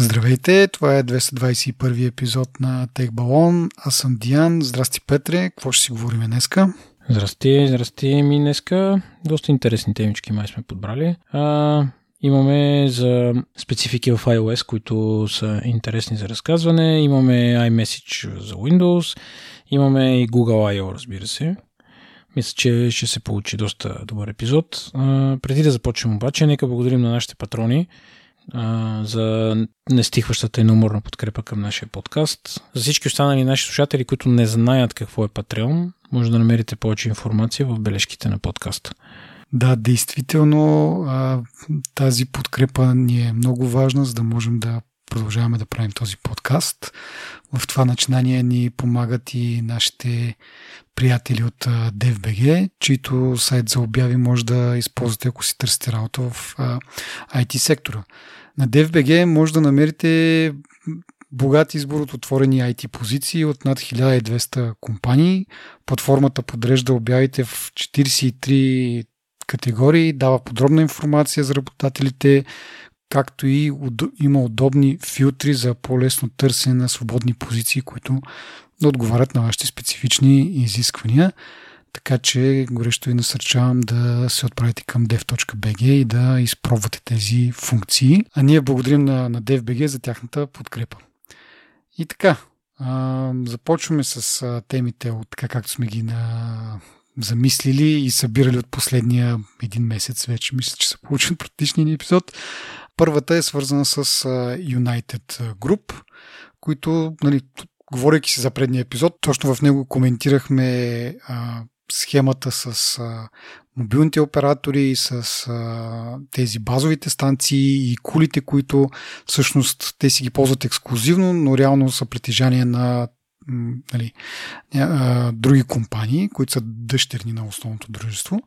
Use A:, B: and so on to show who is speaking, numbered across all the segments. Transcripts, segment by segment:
A: Здравейте, това е 221 епизод на Тех Балон. Аз съм Диан. Здрасти, Петре. Какво ще си говорим днеска?
B: Здрасти, здрасти ми днеска. Доста интересни темички май сме подбрали. А, имаме за специфики в iOS, които са интересни за разказване. Имаме iMessage за Windows. Имаме и Google I.O., разбира се. Мисля, че ще се получи доста добър епизод. А, преди да започнем обаче, нека благодарим на нашите патрони за нестихващата и неуморна подкрепа към нашия подкаст. За всички останали наши слушатели, които не знаят какво е Patreon, може да намерите повече информация в бележките на подкаста.
A: Да, действително тази подкрепа ни е много важна, за да можем да продължаваме да правим този подкаст. В това начинание ни помагат и нашите приятели от DFBG, чието сайт за обяви може да използвате, ако си търсите работа в IT сектора. На DFBG може да намерите богат избор от отворени IT позиции от над 1200 компании. Платформата подрежда обявите в 43 категории, дава подробна информация за работодателите, както и има удобни филтри за по-лесно търсене на свободни позиции, които да отговарят на вашите специфични изисквания. Така че горещо ви насърчавам да се отправите към dev.bg и да изпробвате тези функции. А ние благодарим на, на DevBG за тяхната подкрепа. И така, а, започваме с а, темите от така както сме ги на замислили и събирали от последния един месец вече. Мисля, че са получен предишния епизод. Първата е свързана с United Group, които, нали, говорейки си за предния епизод, точно в него коментирахме а, схемата с а, мобилните оператори, с а, тези базовите станции и кулите, които всъщност те си ги ползват ексклюзивно, но реално са притежание на нали, а, други компании, които са дъщерни на основното дружество.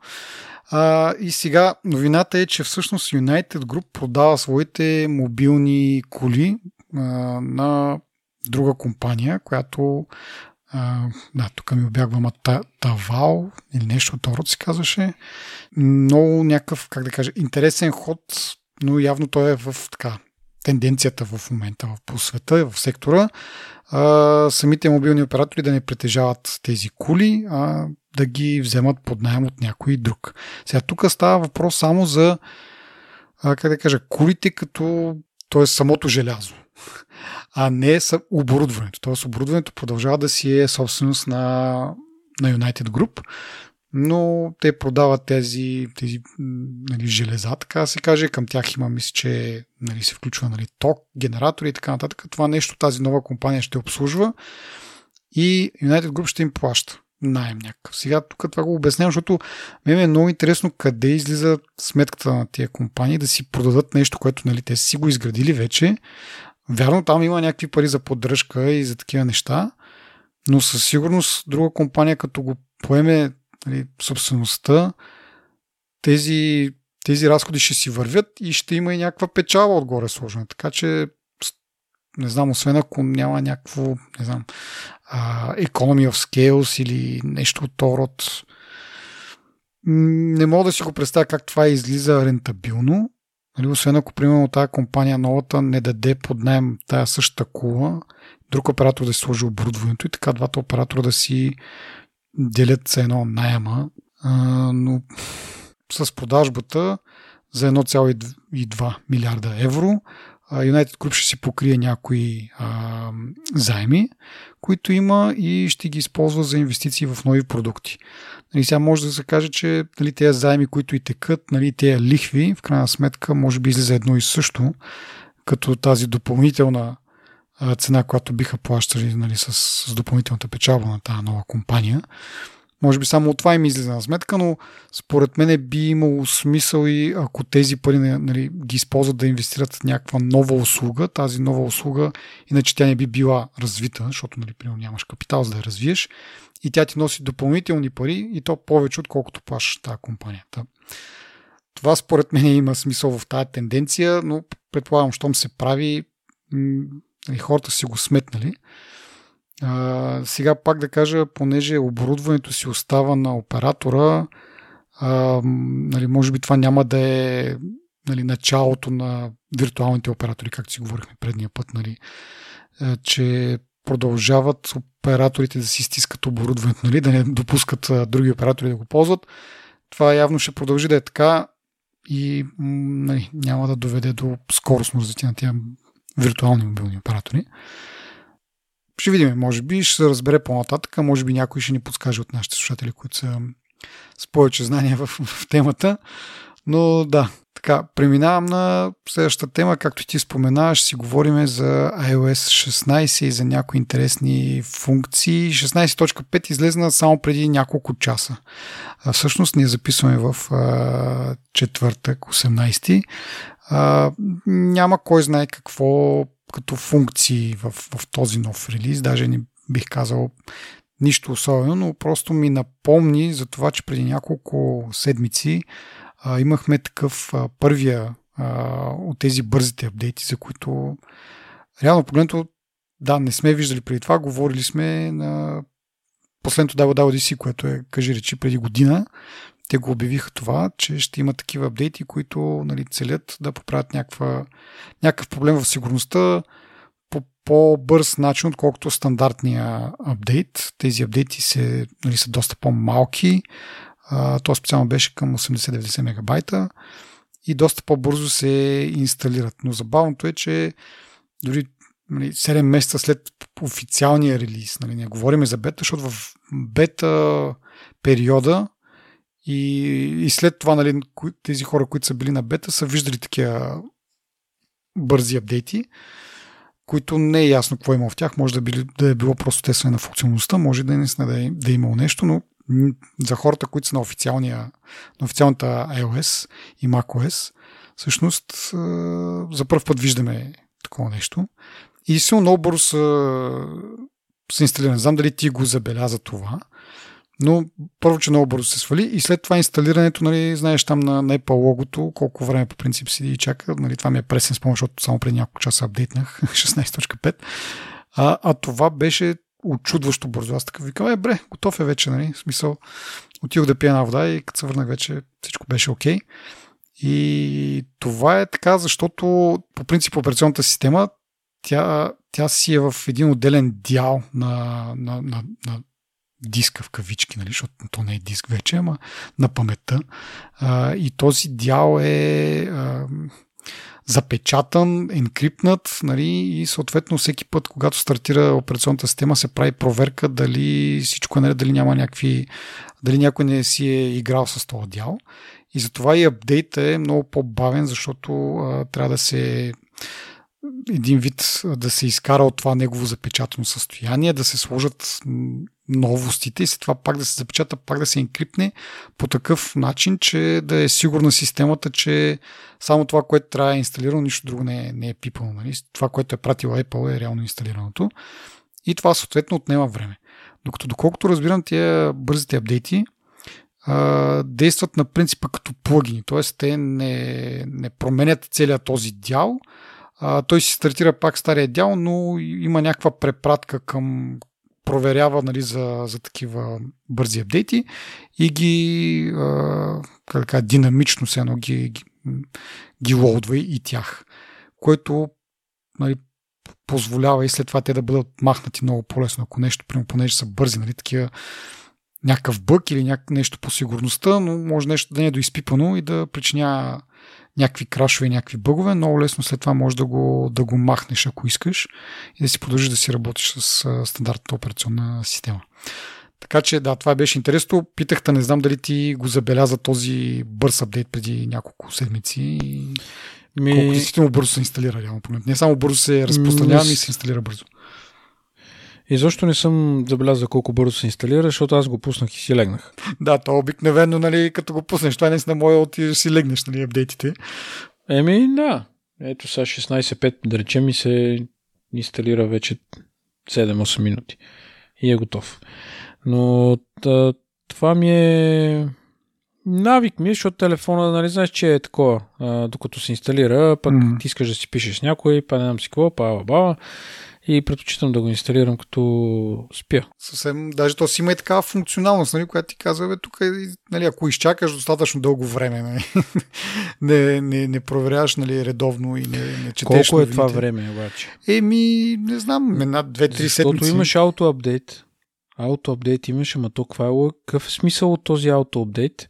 A: А, и сега новината е, че всъщност United Group продава своите мобилни коли а, на друга компания, която да, тук ми обягва ма Тавал или нещо от род се казваше. Много някакъв, как да кажа, интересен ход, но явно той е в така тенденцията в момента по света, в сектора. А, самите мобилни оператори да не притежават тези кули, а да ги вземат под найем от някой друг. Сега тук става въпрос само за а, как да кажа, кулите като т.е. самото желязо а не са оборудването. Тоест оборудването продължава да си е собственост на, на United Group, но те продават тези, тези нали, железа, така се каже. Към тях има, мисля, че нали, се включва нали, ток, генератори и така нататък. Това нещо тази нова компания ще обслужва и United Group ще им плаща найем някакъв. Сега тук това го обяснявам, защото ми е много интересно къде излиза сметката на тия компании да си продадат нещо, което нали, те си го изградили вече, Вярно, там има някакви пари за поддръжка и за такива неща, но със сигурност друга компания, като го поеме нали, собствеността, тези, тези разходи ще си вървят и ще има и някаква печала отгоре сложена. Така че, не знам, освен ако няма някакво, не знам, economy of scales или нещо от род, не мога да си го представя как това излиза рентабилно, Нали, освен ако, примерно, тази компания новата не даде под найем тая същата кула, друг оператор да си сложи оборудването и така двата оператора да си делят се едно найема, а, но с продажбата за 1,2 милиарда евро United Group ще си покрие някои а, заеми, които има и ще ги използва за инвестиции в нови продукти. Нали, сега може да се каже, че нали, тези заеми, които и текат, нали, тези лихви, в крайна сметка, може би излиза едно и също, като тази допълнителна цена, която биха плащали нали, с, с допълнителната печалба на тази нова компания. Може би само от това им излиза на сметка, но според мен би имало смисъл и ако тези пари нали, ги използват да инвестират в някаква нова услуга, тази нова услуга, иначе тя не би била развита, защото нали, примерно, нямаш капитал за да я развиеш и тя ти носи допълнителни пари и то повече, отколкото плащаш тази компанията. Това според мен има смисъл в тази тенденция, но предполагам, щом се прави, нали, хората си го сметнали. А, сега пак да кажа, понеже оборудването си остава на оператора, а, нали, може би това няма да е нали, началото на виртуалните оператори, както си говорихме предния път, нали, че продължават операторите да си стискат оборудването, нали, да не допускат а, други оператори да го ползват. Това явно ще продължи да е така и нали, няма да доведе до скоростно развитие на тия виртуални мобилни оператори. Ще видим, може би ще се разбере по-нататък, може би някой ще ни подскаже от нашите слушатели, които са с повече знания в, в темата. Но да, така, преминавам на следващата тема. Както ти споменаваш, си говорим за iOS 16 и за някои интересни функции. 16.5 излезна само преди няколко часа. А, всъщност ние записваме в а, четвъртък, 18. А, няма кой знае какво като функции в, в този нов релиз. Даже не бих казал нищо особено, но просто ми напомни за това, че преди няколко седмици а, имахме такъв а, първия а, от тези бързите апдейти, за които реално погледнато да, не сме виждали преди това, говорили сме на последното WWDC, което е, кажи речи, преди година. Те го обявиха това, че ще има такива апдейти, които нали, целят да поправят някаква, някакъв проблем в сигурността по по-бърз начин, отколкото стандартния апдейт. Тези апдейти се, нали, са доста по-малки, то специално беше към 80-90 мегабайта и доста по-бързо се инсталират. Но забавното е, че дори 7 нали, месеца след официалния релиз, нали, не говорим за бета, защото в бета периода и, и след това нали, тези хора, които са били на бета, са виждали такива бързи апдейти, които не е ясно какво има в тях. Може да, били, да е било просто тестване на функционалността, може да, е, да, е, да е имало нещо, но за хората, които са на, официалния, на официалната iOS и macOS, всъщност за първ път виждаме такова нещо. И силно много бързо са, са инсталирани. Знам дали ти го забеляза това, но първо, че много бързо се свали и след това инсталирането, нали, знаеш там на, на Apple логото, колко време по принцип седи и чака. Нали, това ми е пресен спомощ, защото само преди няколко часа апдейтнах 16.5. А, а това беше очудващо бързо. Аз така викам, е, бре, готов е вече, нали? В смисъл, отидох да пия една вода и като се върнах вече всичко беше окей. Okay. И това е така, защото по принцип операционната система тя, тя си е в един отделен дял на, на, на, на диска в кавички, нали, защото то не е диск вече, ама на паметта. А, и този дял е а, запечатан, енкрипнат нали, и съответно всеки път, когато стартира операционната система, се прави проверка дали всичко е наред, дали няма някакви, дали някой не си е играл с този дял. И затова и апдейт е много по-бавен, защото а, трябва да се един вид да се изкара от това негово запечатано състояние, да се сложат новостите и след това пак да се запечата, пак да се инкрипне по такъв начин, че да е сигурна системата, че само това, което трябва е инсталирано, нищо друго не е, не е пипано. Нали? Това, което е пратил Apple е реално инсталираното. И това съответно отнема време. Докато доколкото разбирам тия бързите апдейти, действат на принципа като плагини, т.е. те не, не променят целият този дял, той си стартира пак стария дял, но има някаква препратка към проверява нали, за, за такива бързи апдейти и ги а, как, динамично се едно ги, ги, ги лоудва и тях, което нали, позволява и след това те да бъдат махнати много по-лесно, ако нещо, примерно, понеже са бързи, нали, такива някакъв бък или няк... нещо по сигурността, но може нещо да не е доизпипано и да причинява някакви крашове, някакви бъгове, много лесно след това можеш да го, да го махнеш, ако искаш и да си продължиш да си работиш с стандартната операционна система. Така че да, това беше интересно. Питахте, не знам дали ти го забеляза този бърз апдейт преди няколко седмици. Ми... Колко действително бързо се инсталира, реално Не само бързо се разпространява, но и се инсталира бързо.
B: И защо не съм забелязал колко бързо се инсталира, защото аз го пуснах и си легнах.
A: Да, то обикновено, нали, като го пуснеш, това не си на моя от и си легнеш, нали, апдейтите.
B: Еми, да. Ето сега 16.5, да речем, ми се инсталира вече 7-8 минути. И е готов. Но това ми е навик ми, е, защото телефона, нали, знаеш, че е такова, а, докато се инсталира, пък mm. ти искаш да си пишеш някой, па не знам си какво, па баба и предпочитам да го инсталирам като спя.
A: Съвсем, даже то си има и такава функционалност, нали, която ти казва, бе, тук, нали, ако изчакаш достатъчно дълго време, нали, не, не, не проверяваш нали, редовно и не, не четеш
B: Колко е
A: новините.
B: това време обаче?
A: Еми, не знам, една, две-три
B: Защото
A: седмици.
B: имаш аутоапдейт. Аутоапдейт имаш, ама то каква е, какъв е смисъл от този аутоапдейт?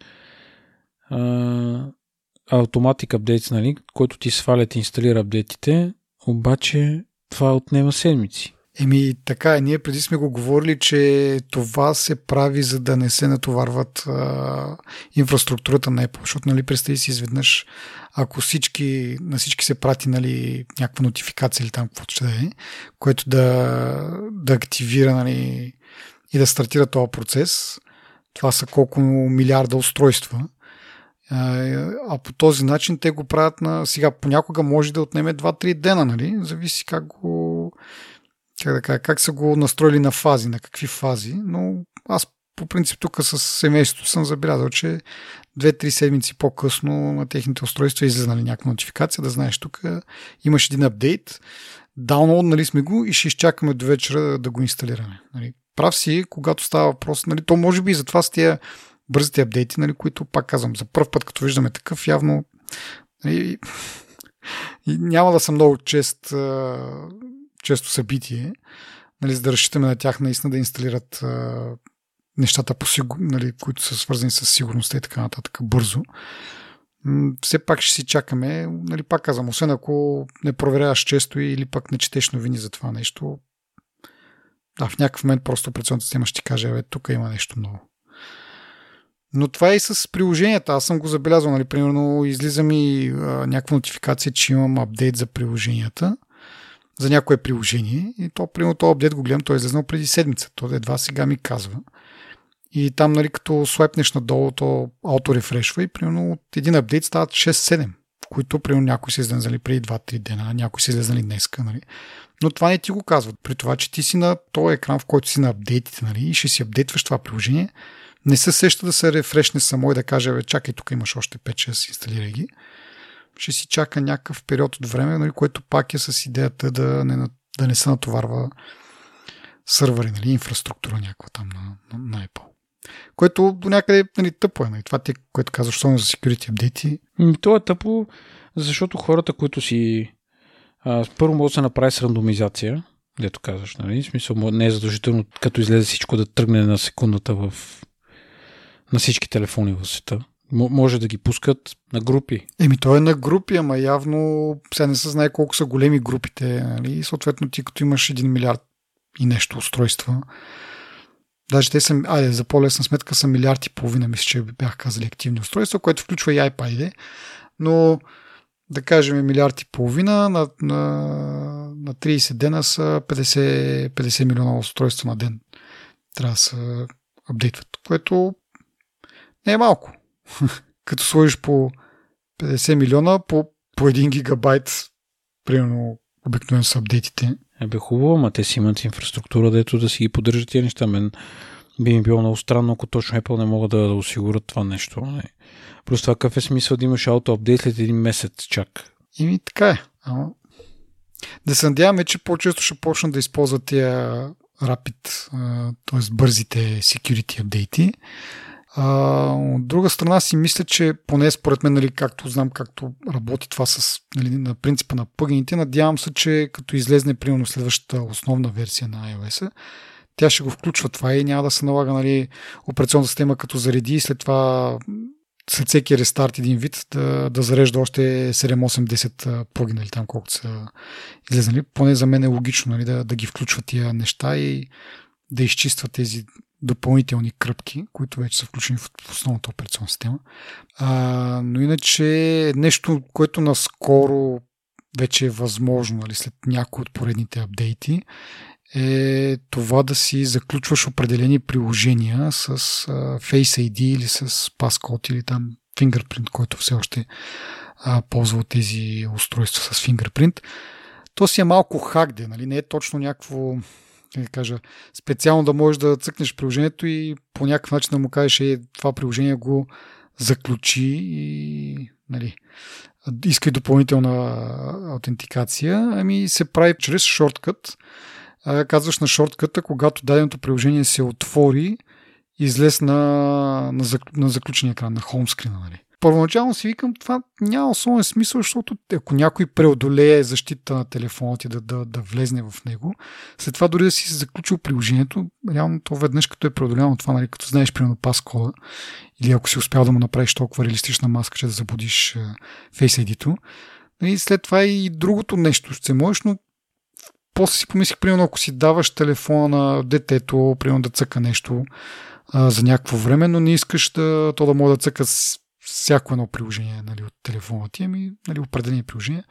B: Автоматик апдейт, нали, който ти свалят и инсталира апдейтите, обаче това отнема седмици.
A: Еми, така е. Ние преди сме го говорили, че това се прави, за да не се натоварват а, инфраструктурата на Apple. Защото, нали, представи си изведнъж, ако всички, на всички се прати, нали, някаква нотификация или там каквото ще да е, което да, да активира, нали, и да стартира този процес. Това са колко милиарда устройства. А по този начин те го правят на... Сега понякога може да отнеме 2-3 дена, нали? Зависи как го... Как, да кажа, как са го настроили на фази, на какви фази, но аз по принцип тук с семейството съм забелязал, че 2-3 седмици по-късно на техните устройства излезнали някаква нотификация, да знаеш тук имаш един апдейт, даунлоуднали сме го и ще изчакаме до вечера да го инсталираме. Нали? Прав си, когато става въпрос, нали, то може би и затова с тия бързите апдейти, нали, които, пак казвам, за първ път, като виждаме такъв, явно нали, и няма да са много чест, често събитие, нали, за да разчитаме на тях наистина да инсталират нещата, по сигур... нали, които са свързани с сигурността и така нататък бързо. Все пак ще си чакаме, нали, пак казвам, освен ако не проверяваш често или пък не четеш новини за това нещо, да, в някакъв момент просто операционната система ще ти каже, тук има нещо ново. Но това е и с приложенията. Аз съм го забелязал. Нали, примерно излиза ми а, някаква нотификация, че имам апдейт за приложенията. За някое приложение. И то, примерно, този апдейт го гледам, той е излезнал преди седмица. То едва сега ми казва. И там, нали, като слайпнеш надолу, то ауторефрешва и примерно от един апдейт стават 6-7, които, примерно, някои са излезнали преди 2-3 дена, някои са излезнали днеска, нали. Но това не ти го казват. При това, че ти си на този екран, в който си на апдейтите, нали, и ще си апдейтваш това приложение, не се сеща да се рефрешне само и да каже, бе, чакай, тук имаш още 5-6, инсталирай ги. Ще си чака някакъв период от време, нали, което пак е с идеята да не, да не се натоварва сървъри, нали, инфраструктура някаква там на, на, на Apple. Което до някъде нали, тъпо е. Нали. Това ти, което казваш, само за security апдейти.
B: То е тъпо, защото хората, които си а, първо може да се направи с рандомизация, дето казваш, нали? В смисъл, не е задължително, като излезе всичко да тръгне на секундата в на всички телефони в света. Може да ги пускат на групи.
A: Еми, то е на групи, ама явно сега не се знае колко са големи групите. Нали? И съответно ти като имаш 1 милиард и нещо устройства, даже те са, айде, за по-лесна сметка са милиард и половина, мисля, че бях казали активни устройства, което включва и iPad, но да кажем милиард и половина на, на, на 30 дена са 50, 50 милиона устройства на ден. Трябва да се апдейтват, което не е малко. Като сложиш по 50 милиона по, по 1 гигабайт, примерно обикновено са апдейтите.
B: Ебе хубаво, ама те си имат инфраструктура, дето да си ги поддържат тия неща. Мен би ми било много странно, ако точно Apple не могат да, да осигурят това нещо. Не. Просто това какъв е смисъл да имаш аутоапдейт след един месец чак?
A: Ими така е. Ама... Да се надяваме, че по-често ще почнат да използват тия Rapid, т.е. бързите security апдейти, а, от друга страна си мисля, че поне според мен, нали, както знам както работи това с нали, на принципа на пъгините, надявам се, че като излезне примерно следващата основна версия на iOS, тя ще го включва това и няма да се налага нали, операционната система като зареди и след това след всеки рестарт един вид да, да зарежда още 7-8-10 плагина или там колкото са излезнали. Поне за мен е логично нали, да, да ги включва тия неща и да изчиства тези допълнителни кръпки, които вече са включени в основната операционна система. А, но иначе нещо, което наскоро вече е възможно, нали, след някои от поредните апдейти, е това да си заключваш определени приложения с Face ID или с Passcode или там Fingerprint, който все още а, ползва тези устройства с Fingerprint. То си е малко хакде, нали? не е точно някакво да кажа, специално да можеш да цъкнеш приложението и по някакъв начин да му кажеш, е, това приложение го заключи и нали, иска и допълнителна аутентикация, ами се прави чрез шорткът. Казваш на шортката, когато даденото приложение се отвори, излез на, на, на заключения екран, на хоумскрина. Нали. Първоначално си викам, това няма особен смисъл, защото ако някой преодолее защита на телефона ти да, да, да влезне в него, след това дори да си заключил приложението, реално то веднъж като е преодоляно това, нали, като знаеш примерно паскода, или ако си успял да му направиш толкова реалистична маска, че да забудиш Face ID-то, и след това и другото нещо ще можеш, но после си помислих, примерно, ако си даваш телефона на детето, примерно да цъка нещо за някакво време, но не искаш да, то да може да цъка всяко едно приложение нали, от телефона ти, ами нали, определени приложения,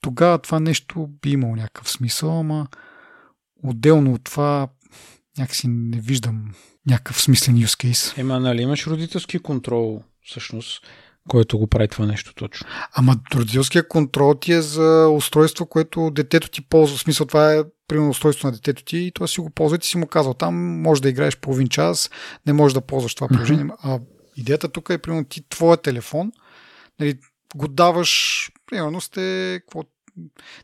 A: тогава това нещо би имало някакъв смисъл, ама отделно от това някакси не виждам някакъв смислен use case.
B: Ема, нали имаш родителски контрол, всъщност, който го прави това нещо точно.
A: Ама родителския контрол ти е за устройство, което детето ти ползва. В смисъл това е примерно устройство на детето ти и това си го ползва и ти си му казал. Там може да играеш половин час, не можеш да ползваш това приложение. Uh-huh. А идеята тук е примерно ти твоя телефон, нали, го даваш, примерно сте какво,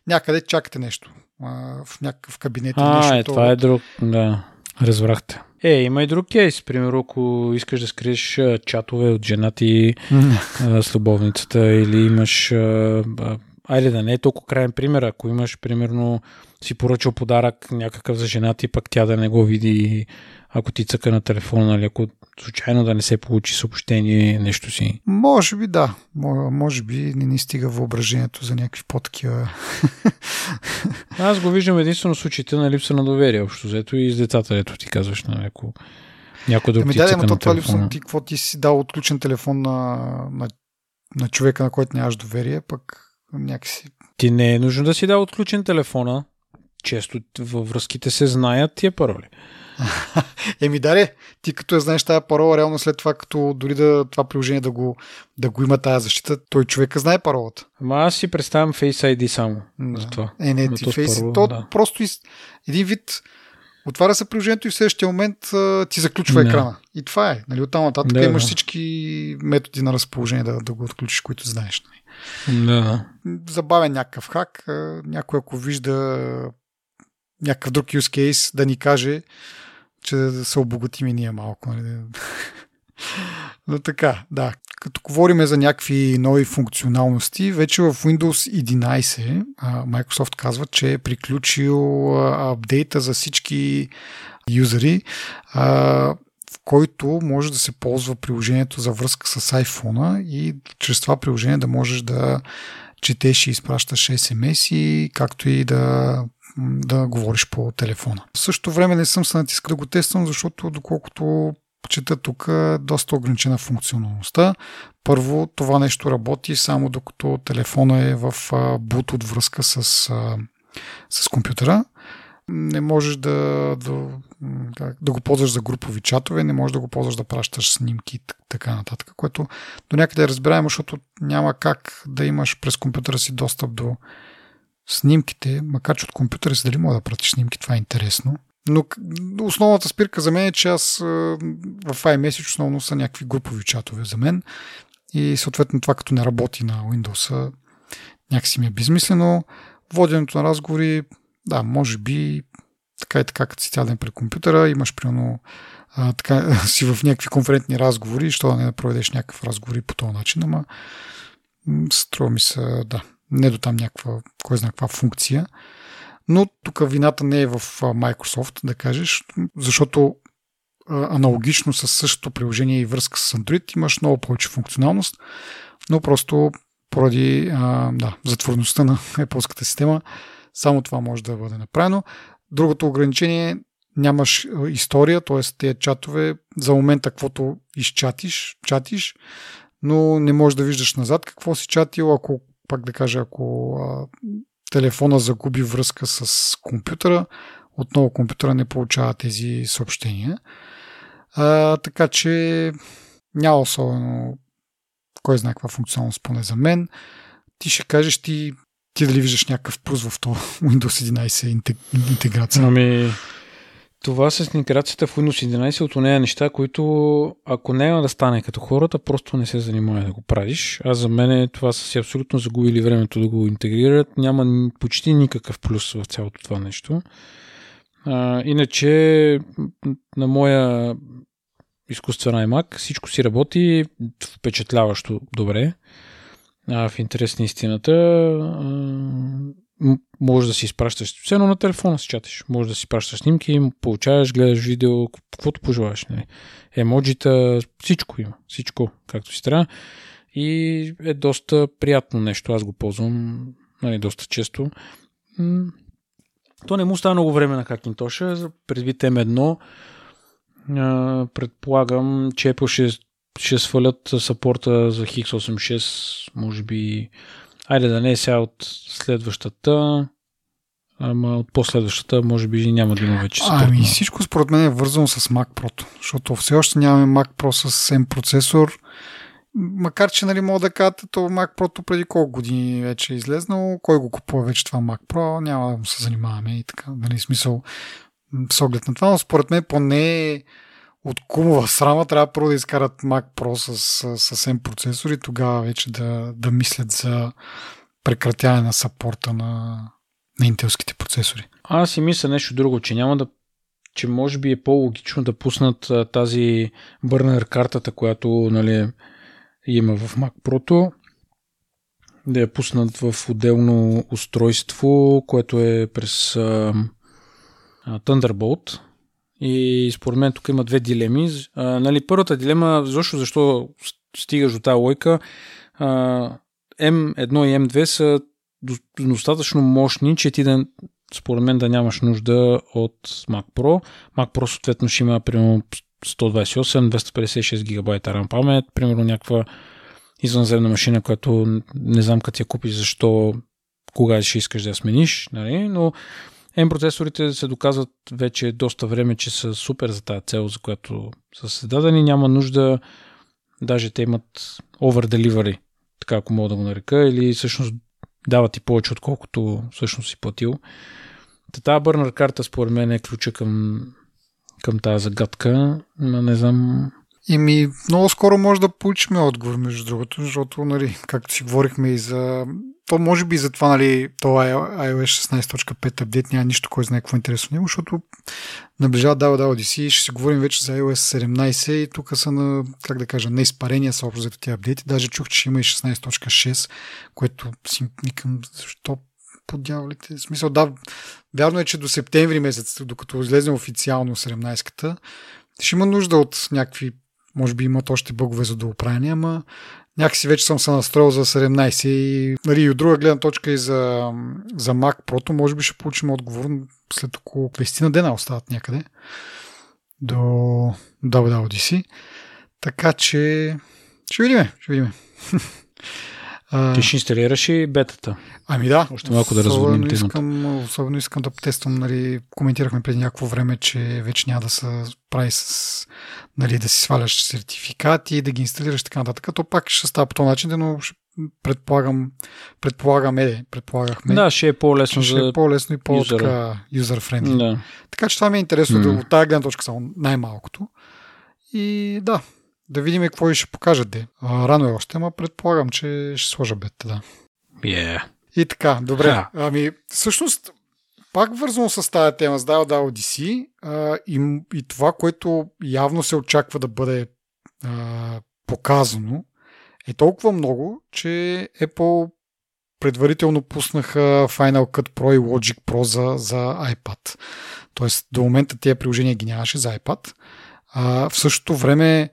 A: някъде чакате нещо а, в някакъв кабинет.
B: А,
A: нещо,
B: е, това е друг, да, разбрахте. Е, има и друг кейс. Примерно, ако искаш да скриеш чатове от жена ти с любовницата или имаш... Айде да не е толкова крайен пример. Ако имаш, примерно, си поръчал подарък някакъв за жена ти, пък тя да не го види, ако ти цъка на телефона, нали, ако случайно да не се получи съобщение, нещо си.
A: Може би да. Може би не ни стига въображението за някакви по-такива.
B: Аз го виждам единствено в случаите на липса на доверие, общо взето и с децата, ето ти казваш на някой. Някой друг
A: ами, да, ама това липса, ти, какво ти си дал отключен телефон на, на, на човека, на който нямаш доверие, пък някакси...
B: Ти не е нужно да си дал отключен телефона. Често във връзките се знаят тия пароли.
A: Еми даре, ти като я знаеш тази парола, реално след това, като дори да това приложение да го, да го има тази защита, той човека знае паролата.
B: Ама аз си представям Face ID само
A: да.
B: за това.
A: Е, не, ти Face, първо, то да. просто из, един вид отваря се приложението и в следващия момент а, ти заключва да. екрана. И това е. Нали, оттам нататък да, имаш да. всички методи на разположение да, да го отключиш, които знаеш.
B: Нали. Да.
A: Забавен някакъв хак. Някой ако вижда някакъв друг use case да ни каже, че да се обогатим и ние малко. Нали? Но така, да. Като говорим за някакви нови функционалности, вече в Windows 11 Microsoft казва, че е приключил апдейта за всички юзери, в който може да се ползва приложението за връзка с iPhone и чрез това приложение да можеш да четеш и изпращаш SMS, както и да да говориш по телефона. В същото време не съм се натискал да го тествам, защото доколкото чета тук доста ограничена функционалността. Първо, това нещо работи само докато телефона е в Bluetooth връзка с, с компютъра. Не можеш да, да, да го ползваш за групови чатове, не можеш да го ползваш да пращаш снимки и така нататък, което до някъде е разбираемо, защото няма как да имаш през компютъра си достъп до снимките, макар че от компютъра си дали мога да пратиш снимки, това е интересно. Но основната спирка за мен е, че аз в iMessage основно са някакви групови чатове за мен и съответно това като не работи на Windows някакси ми е безмислено. Воденето на разговори, да, може би така и така, като си цял ден при компютъра, имаш примерно а, така, си в някакви конферентни разговори, що да не проведеш някакъв разговор по този начин, ама струва ми се, да, не до там някаква, кой знае каква функция. Но тук вината не е в Microsoft, да кажеш, защото аналогично с същото приложение и връзка с Android имаш много повече функционалност, но просто поради да, затворността на Apple система само това може да бъде направено. Другото ограничение нямаш история, т.е. тези чатове за момента каквото изчатиш, чатиш, но не можеш да виждаш назад какво си чатил, ако пак да кажа, ако а, телефона загуби връзка с компютъра, отново компютъра не получава тези съобщения. А, така че няма особено кой знае каква функционалност поне за мен. Ти ще кажеш ти, ти дали виждаш някакъв плюс в това Windows 11 интеграция?
B: Ами, това с интеграцията в Windows 11 от нея неща, които ако няма да стане като хората, просто не се занимава да го правиш. А за мен това са си абсолютно загубили времето да го интегрират. Няма почти никакъв плюс в цялото това нещо. А, иначе на моя изкуствен iMac всичко си работи впечатляващо добре. А, в интерес на истината може да си изпращаш, все едно на телефона си чатиш, може да си пращаш снимки, получаваш, гледаш видео, каквото пожелаш. Нали. Емоджита, всичко има, всичко, както си трябва. И е доста приятно нещо, аз го ползвам нали, доста често. То не му става много време на Hackintosh, предвид M1, предполагам, че Apple ще, ще свалят сапорта за X86, може би Айде да не е сега от следващата, ама от последващата може би няма да има вече.
A: Ами всичко според мен е вързано с Mac Pro, защото все още нямаме Mac Pro с M процесор, макар че нали, мога да кажете, то Mac Pro преди колко години вече е излезнало, кой го купува вече това Mac Pro, няма да се занимаваме и така, нали, смисъл с оглед на това, но според мен поне от кумова срама трябва първо да изкарат Mac Pro с, с, с M процесор и тогава вече да, да мислят за прекратяване на сапорта на, на интелските процесори.
B: Аз си мисля нещо друго, че няма да че може би е по-логично да пуснат тази бърнер картата, която нали, има в Mac Pro, да я пуснат в отделно устройство, което е през а, а, Thunderbolt, и според мен тук има две дилеми. А, нали, първата дилема, защо, защо стигаш до тази лойка, а, M1 и M2 са достатъчно мощни, че ти да, според мен да нямаш нужда от Mac Pro. Mac Pro съответно ще има примерно 128, 256 гигабайта RAM памет, примерно някаква извънземна машина, която не знам като я купиш, защо, кога ще искаш да я смениш, нали? но M процесорите се доказват вече доста време, че са супер за тази цел, за която са създадени. Няма нужда, даже те имат over delivery, така ако мога да го нарека, или всъщност дават ти повече, отколкото всъщност си платил. Тази бърнер карта според мен е ключа към, към тази загадка, не знам
A: и ми много скоро може да получим отговор, между другото, защото, нали, както си говорихме и за... То може би за това, нали, това е iOS 16.5 апдейт няма нищо, кой знае какво интересно него, защото наближава WWDC и ще си говорим вече за iOS 17 и тук са на, как да кажа, на изпарения са общо за тези апдейти. Даже чух, че има и 16.6, което си викам, защо по дяволите. В смисъл, да, вярно е, че до септември месец, докато излезе официално 17-ката, ще има нужда от някакви може би имат още бъгове за дооправяне, ама някакси вече съм се настроил за 17 и, нали, и от друга гледна точка и за, за Mac Pro, може би ще получим отговор след около 20 на дена остават някъде до WWDC. Така че ще видим, ще видим.
B: Ти ще инсталираш и бетата.
A: Ами да.
B: Още малко да разводним
A: темата. Искам, особено искам да тествам, нали, коментирахме преди някакво време, че вече няма да се прави с, нали, да си сваляш сертификати, да ги инсталираш така нататък. То пак ще става по този начин, но предполагам, предполагаме, предполагахме.
B: Да, ще е по-лесно
A: ще е по-лесно и по-така юзер-френдли. Да. Така че това ми е интересно mm. да от тази гледна точка само най-малкото. И да, да видим какво ще покажат де. А, рано е още, ама предполагам, че ще сложа бета, да.
B: Yeah.
A: И така, добре. Yeah. Ами, всъщност, пак вързано с тази тема с DAO DAO а, и, и това, което явно се очаква да бъде а, показано, е толкова много, че Apple предварително пуснаха Final Cut Pro и Logic Pro за, за iPad. Тоест, до момента тези приложения ги нямаше за iPad. А, в същото време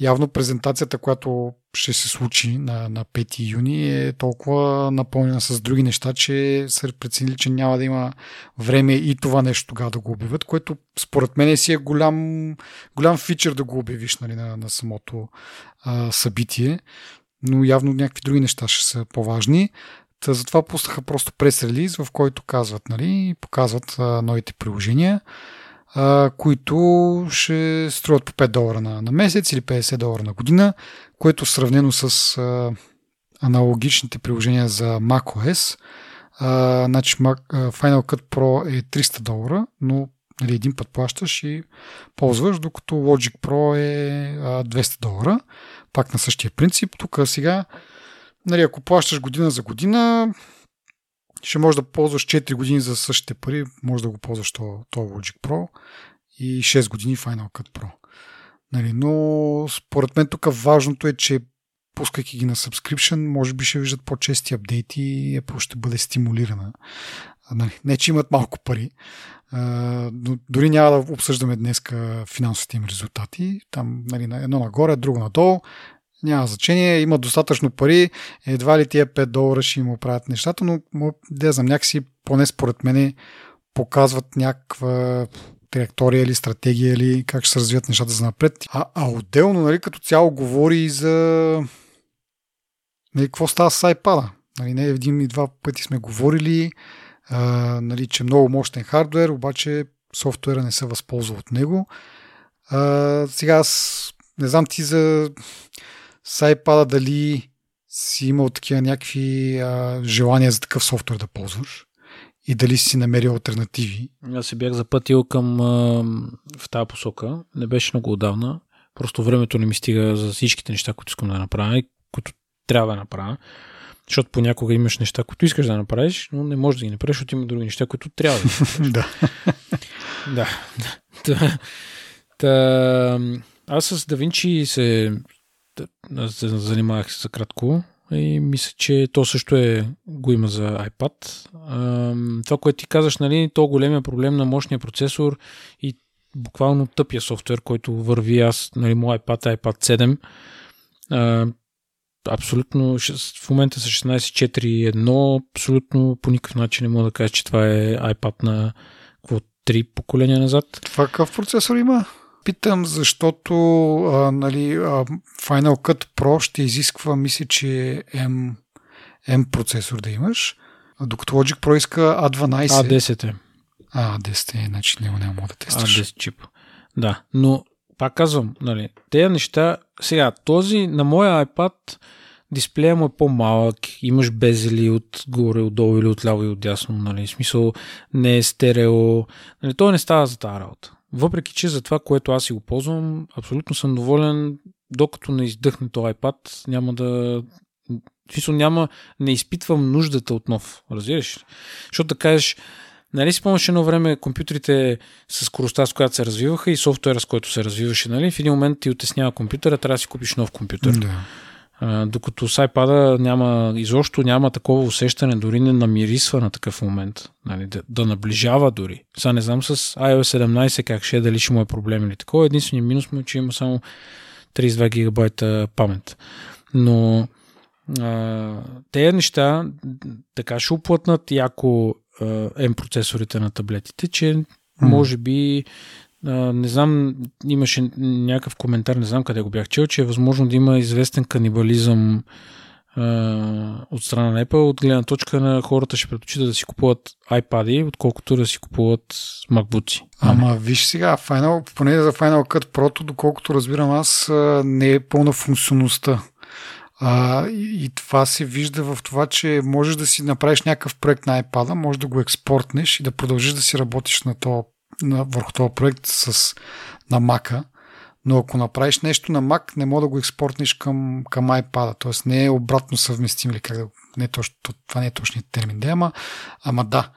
A: явно презентацията, която ще се случи на, на 5 юни е толкова напълнена с други неща, че са преценили, че няма да има време и това нещо тогава да го обявят, което според мен си е голям, голям фичър да го обявиш нали, на, на самото а, събитие, но явно някакви други неща ще са по-важни. Та затова пуснаха просто прес-релиз, в който казват, нали, показват а, новите приложения а, които ще струват по 5 долара на, на месец или 50 долара на година, което сравнено с а, аналогичните приложения за macOS, а, значи Final Cut Pro е 300 долара, но Нали, един път плащаш и ползваш, докато Logic Pro е 200 долара. Пак на същия принцип. Тук сега, нали, ако плащаш година за година, ще можеш да ползваш 4 години за същите пари, може да го ползваш то, то Logic Pro и 6 години Final Cut Pro. Нали, но според мен тук важното е, че пускайки ги на subscription, може би ще виждат по-чести апдейти и Apple ще бъде стимулирана. Нали, не, че имат малко пари, но дори няма да обсъждаме днес финансовите им резултати. Там нали, едно нагоре, друго надолу. Няма значение, има достатъчно пари, едва ли тия 5 долара ще им оправят нещата, но да знам, някакси, поне според мен, показват някаква траектория или стратегия или как ще се развият нещата за напред. А, а отделно, нали, като цяло говори и за нали, какво става с iPad. Нали, не един и два пъти сме говорили, а, нали, че много мощен хардвер, обаче софтуера не се възползва от него. А, сега аз не знам ти за с iPad дали си имал такива някакви а, желания за такъв софтуер да ползваш и дали си намерил альтернативи.
B: Аз се бях запътил към а, в тази посока. Не беше много отдавна. Просто времето не ми стига за всичките неща, които искам да направя и които трябва да направя. Защото понякога имаш неща, които искаш да направиш, но не можеш да ги направиш, защото има други неща, които трябва да
A: да.
B: да. Та, та, аз с DaVinci се аз занимавах за кратко и мисля, че то също е, го има за iPad. Това, което ти казаш, нали, то големия проблем на мощния процесор и буквално тъпия софтуер, който върви аз, нали, мой iPad, iPad 7, абсолютно в момента са 16.4.1, абсолютно по никакъв начин не мога да кажа, че това е iPad на какво, 3 поколения назад.
A: Това какъв процесор има? Питам, защото а, нали, а, Final Cut Pro ще изисква, мисля, че M, M процесор да имаш, докато Logic Pro иска A12.
B: A10 е.
A: А, 10 е, значи няма, няма да тестваш.
B: A10 чип. Да, но пак казвам, нали, тези неща, сега, този на моя iPad дисплея му е по-малък, имаш безели от горе, отдолу или отляво и отдясно, нали, в смисъл не е стерео, нали, то не става за тази работа. Въпреки, че за това, което аз си го ползвам, абсолютно съм доволен, докато не издъхне този iPad, няма да... Смисъл, няма, не изпитвам нуждата от нов, разбираш? Защото да кажеш, Нали си помниш едно време компютрите с скоростта, с която се развиваха и софтуера, с който се развиваше, нали? В един момент ти отеснява компютъра, трябва да си купиш нов компютър.
A: Да.
B: А, докато с iPad няма, изобщо няма такова усещане, дори не намирисва на такъв момент. Нали, да, да наближава дори. Сега не знам с iOS 17 как ще е, дали ще му е проблем или такова. Единственият минус му е, че има само 32 гигабайта памет. Но а, тези неща така ще уплътнат яко M процесорите на таблетите, че може би не знам, имаше някакъв коментар, не знам къде го бях чел, че е възможно да има известен канибализъм от страна на Apple, от гледна точка на хората ще предпочитат да си купуват iPad, отколкото да си купуват MacBook.
A: Ама виж сега, Final, поне за Final Cut Pro, доколкото разбирам аз, не е пълна функционалността. А, и, и това се вижда в това, че можеш да си направиш някакъв проект на iPad, можеш да го експортнеш и да продължиш да си работиш на то, на, върху този проект с, на Mac. Но ако направиш нещо на Mac, не мога да го експортнеш към, към iPad. Т.е. не е обратно съвместим или как да не е точно, това не е точният термин, да, ама, ама да.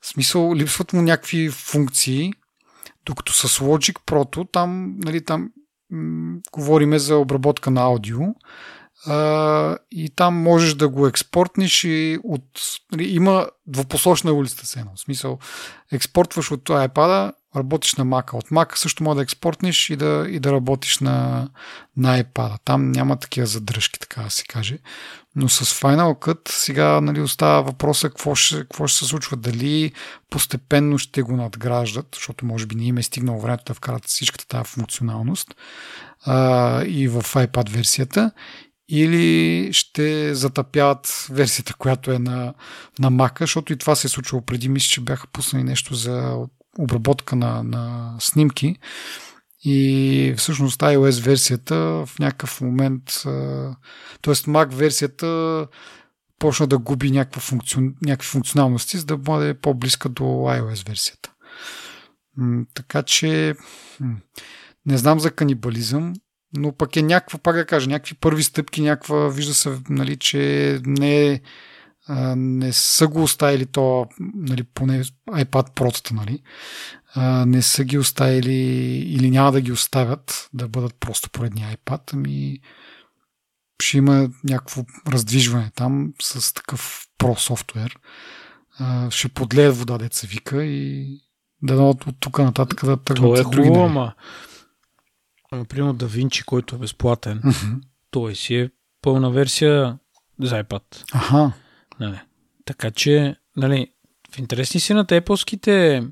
A: В смисъл, липсват му някакви функции, докато с Logic Pro, там, нали, там м- говориме за обработка на аудио, и там можеш да го експортнеш и от... Нали, има двупосочна улица се В смисъл, експортваш от iPad, работиш на Mac. От Mac също може да експортнеш и да, и да работиш на, на iPad. Там няма такива задръжки, така да се каже. Но с Final Cut сега нали, остава въпроса какво ще, какво ще се случва. Дали постепенно ще го надграждат, защото може би не им е стигнало времето да вкарат всичката тази функционалност а, и в iPad версията или ще затъпяват версията, която е на, на Mac, защото и това се е случило преди. Мисля, че бяха пуснали нещо за обработка на, на снимки и всъщност iOS версията в някакъв момент, т.е. Mac версията почна да губи някакви, функци... някакви функционалности, за да бъде по-близка до iOS версията. Така че не знам за канибализъм, но пък е някаква, пак да кажа, някакви първи стъпки, някаква, вижда се, нали, че не е не са го оставили то, нали, поне iPad Pro, нали, не са ги оставили или няма да ги оставят да бъдат просто поредния iPad, ами ще има някакво раздвижване там с такъв Pro софтуер. Ще подлеят вода, деца вика и да от, тук нататък да
B: тръгват. Това е хубаво, ама например да Винчи, който е безплатен, uh-huh. той си е пълна версия за iPad.
A: Аха.
B: Нали. Така че, нали, в интересни си на Apple-ските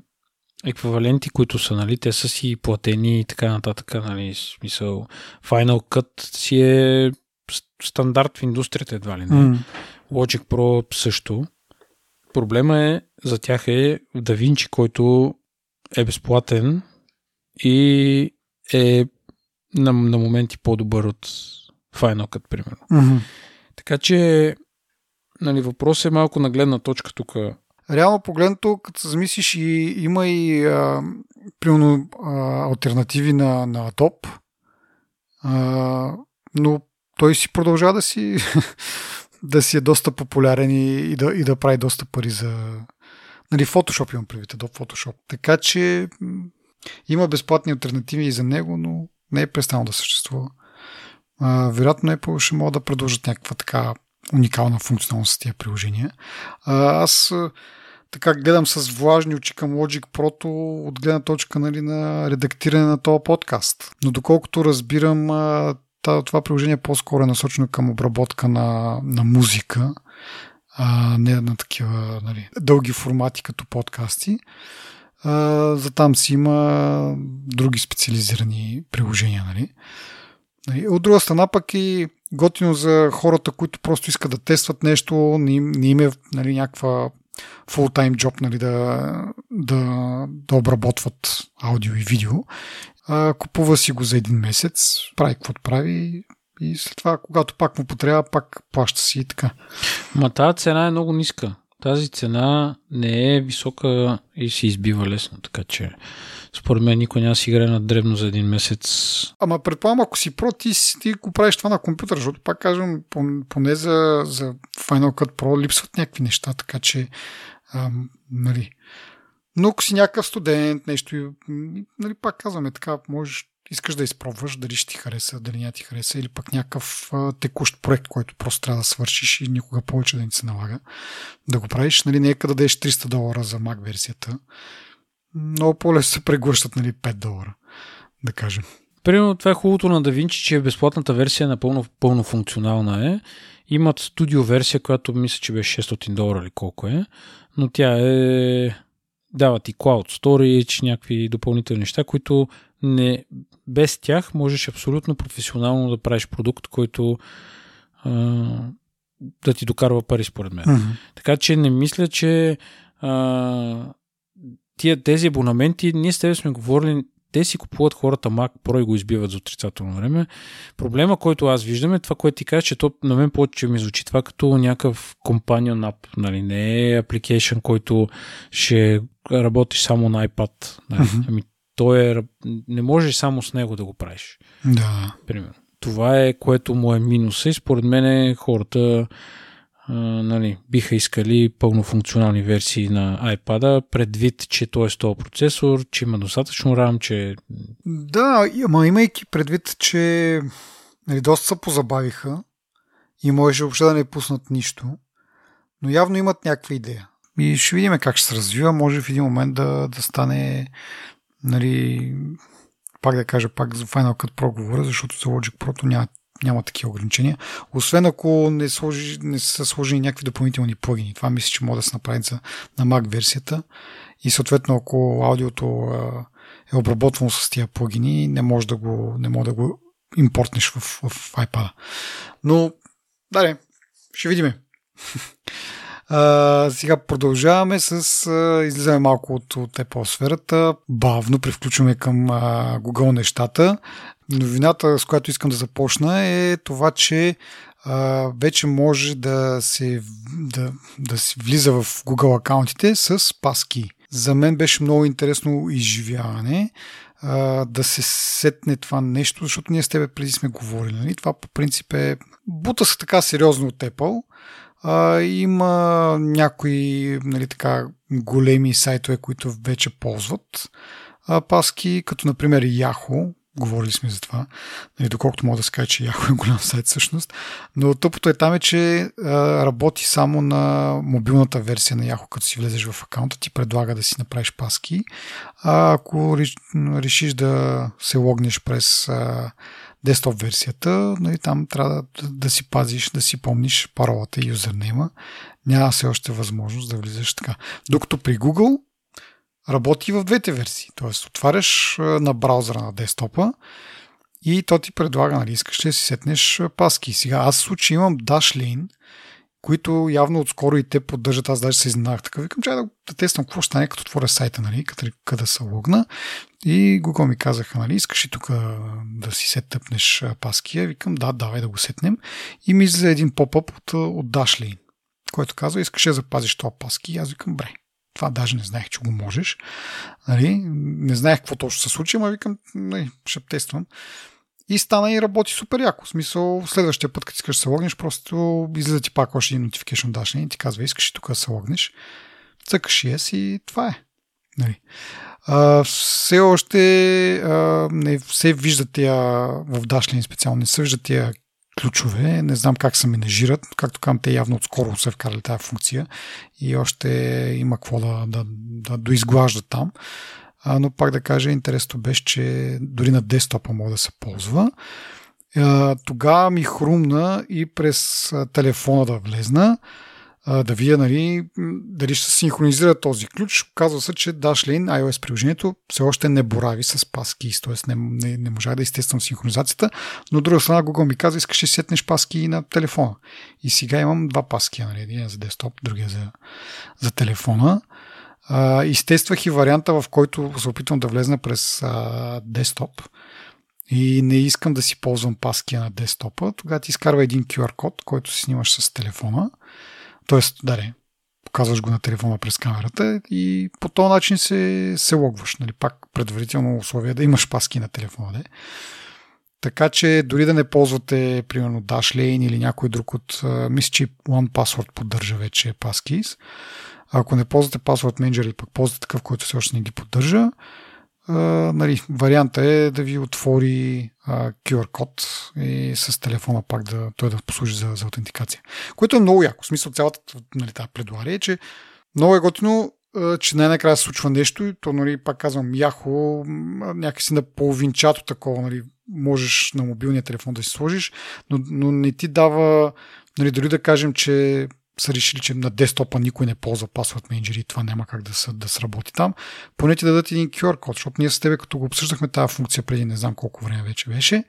B: еквиваленти, които са, нали, те са си платени и така нататък, нали, смисъл, Final Cut си е стандарт в индустрията едва ли не. Mm. Logic Pro също. Проблема е, за тях е DaVinci, който е безплатен и е на, на моменти по-добър от Final Cut, примерно.
A: Mm-hmm.
B: Така че нали, въпрос е малко на гледна точка тук.
A: Реално погледнато, като се замислиш, и, има и а, примерно, а, альтернативи на, на Adobe, а, но той си продължава да си да си е доста популярен и, и, да, и да прави доста пари за... Нали, Photoshop имам предвид, Adobe Photoshop. Така че има безплатни альтернативи и за него, но не е престанал да съществува. А, вероятно Apple ще могат да продължат някаква така уникална функционалност с тия приложения. А, аз така гледам с влажни очи към Logic Pro от гледна точка нали, на редактиране на този подкаст. Но доколкото разбирам, това приложение е по-скоро е насочено към обработка на, на музика, а не на такива нали, дълги формати като подкасти. За там си има други специализирани приложения. Нали. нали от друга страна пък и готино за хората, които просто искат да тестват нещо, не им, не им е нали, някаква full-time job нали, да, да, да обработват аудио и видео. А, купува си го за един месец, прави каквото прави и след това, когато пак му потребва, пак плаща си и така.
B: Ма тази цена е много ниска. Тази цена не е висока и се избива лесно, така че според мен никой няма си играе на древно за един месец.
A: Ама предполагам, ако си про, ти, ти го правиш това на компютър, защото пак кажем, поне за, за Final Cut Pro липсват някакви неща, така че ам, нали. Но ако си някакъв студент, нещо, нали, пак казваме така, можеш искаш да изпробваш, дали ще ти хареса, дали няма ти хареса, или пък някакъв текущ проект, който просто трябва да свършиш и никога повече да не се налага да го правиш. Нали, нека да дадеш 300 долара за Mac версията. Много по-лесно се преглъщат нали, 5 долара, да кажем.
B: Примерно това е хубавото на DaVinci, че безплатната версия е напълно пълно функционална е. Имат студио версия, която мисля, че беше 600 долара или колко е, но тя е дава ти cloud storage, някакви допълнителни неща, които не, без тях можеш абсолютно професионално да правиш продукт, който а, да ти докарва пари, според мен.
A: Mm-hmm.
B: Така че не мисля, че а, тия, тези абонаменти, ние с тебе сме говорили, те си купуват хората Mac Pro и го избиват за отрицателно време. Проблема, който аз виждам е това, което ти кажа, че то на мен повече ми звучи това като някакъв компанион app, нали? не е application, който ще работиш само на iPad. Нали? Mm-hmm. Ами, той е, не можеш само с него да го правиш.
A: Да.
B: Примерно. Това е което му е минуса и според мен хората а, нали, биха искали пълнофункционални версии на iPad, предвид, че той е 100 процесор, че има достатъчно RAM, че...
A: Да, ама имайки предвид, че нали, доста се позабавиха и можеше въобще да не пуснат нищо, но явно имат някаква идея. И ще видим как ще се развива. Може в един момент да, да стане нали, пак да кажа, пак за Final Cut Pro говоря, защото за Logic Pro няма, няма такива ограничения. Освен ако не, сложи, не са сложени някакви допълнителни плагини. Това мисля, че може да се направи за, на Mac версията. И съответно, ако аудиото е обработвано с тия плагини, не може да го, не може да го импортнеш в, в iPad. Но, да, ще видиме. Сега продължаваме с... А, излизаме малко от, от Apple сферата. Бавно превключваме към а, Google нещата. Новината, с която искам да започна е това, че а, вече може да се, да, да се влиза в Google акаунтите с паски. за мен беше много интересно изживяване а, да се сетне това нещо, защото ние с тебе преди сме говорили. Нали? Това по принцип е... Бута се така сериозно от Apple. А, има някои нали, така, големи сайтове, които вече ползват а, паски, като например Yahoo, Говорили сме за това, нали, доколкото мога да се каже, че Yahoo е голям сайт всъщност. Но тъпото е там е, че а, работи само на мобилната версия на Yahoo, като си влезеш в акаунта, ти предлага да си направиш паски. А ако решиш да се логнеш през а, десктоп версията, нали, там трябва да, да си пазиш, да си помниш паролата и юзернейма. Няма все още възможност да влизаш така. Докато при Google работи в двете версии. Тоест, отваряш на браузъра на десктопа и то ти предлага, нали, искаш ли да си сетнеш паски. Сега, аз в случай имам Dashlane, които явно отскоро и те поддържат. Аз даже се изненах така. Викам, че да, да тествам какво ще стане, като отворя сайта, нали, къде, къде са логна. И Google ми казаха, нали, искаш ли тук да си се тъпнеш паския? Викам, да, давай да го сетнем. И ми за един поп-ъп от, от Dashlane, който казва, искаш да запазиш това паски. И аз викам, бре, това даже не знаех, че го можеш. Нали? Не знаех какво точно се случи, ама викам, нали, ще тествам. И стана и работи супер яко. В смисъл, следващия път, като искаш да се логнеш, просто излиза ти пак още един notification даш и ти казва, искаш и тук да се логнеш. Цъкаш yes и това е. Нали. А, все още а, не се виждат тия в Dashlane специално, не се виждат тия ключове. Не знам как се менежират. Както казвам, те явно отскоро са вкарали тази функция и още има какво да, да, да доизглаждат там. А, но пак да кажа, интересното беше, че дори на десктопа може да се ползва. Тогава ми хрумна и през телефона да влезна да видя нали, дали ще се синхронизира този ключ. Казва се, че Dashlane, iOS приложението, все още не борави с passkeys, т.е. Не, не, не можах да изтествам синхронизацията, но друга страна Google ми каза, искаш да сетнеш паски на телефона. И сега имам два паски, нали, един за десктоп, другия за, за телефона. Изтествах и варианта, в който се опитвам да влезна през десктоп и не искам да си ползвам паски на десктопа, тогава ти изкарва един QR код, който си снимаш с телефона Тоест, да, показваш го на телефона през камерата и по този начин се, се логваш. Нали? Пак предварително условие да имаш паски на телефона. Да? Така че дори да не ползвате, примерно, Dashlane или някой друг от... Мисля, че OnePassword поддържа вече Passkeys. Ако не ползвате Password Manager или пък ползвате такъв, който все още не ги поддържа, нали, варианта е да ви отвори а, QR код и с телефона пак да, той да послужи за, за аутентикация. Което е много яко. В смисъл цялата нали, тази предуария е, че много е готино, че най-накрая се случва нещо и то, нали, пак казвам, яхо, някакси на половинчато такова, нали, можеш на мобилния телефон да си сложиш, но, но не ти дава, нали, дори да кажем, че са решили, че на десктопа никой не ползва Password Manager и това няма как да, са, да сработи там, поне ти дадат един QR код, защото ние с тебе, като го обсъждахме тази функция преди не знам колко време вече беше,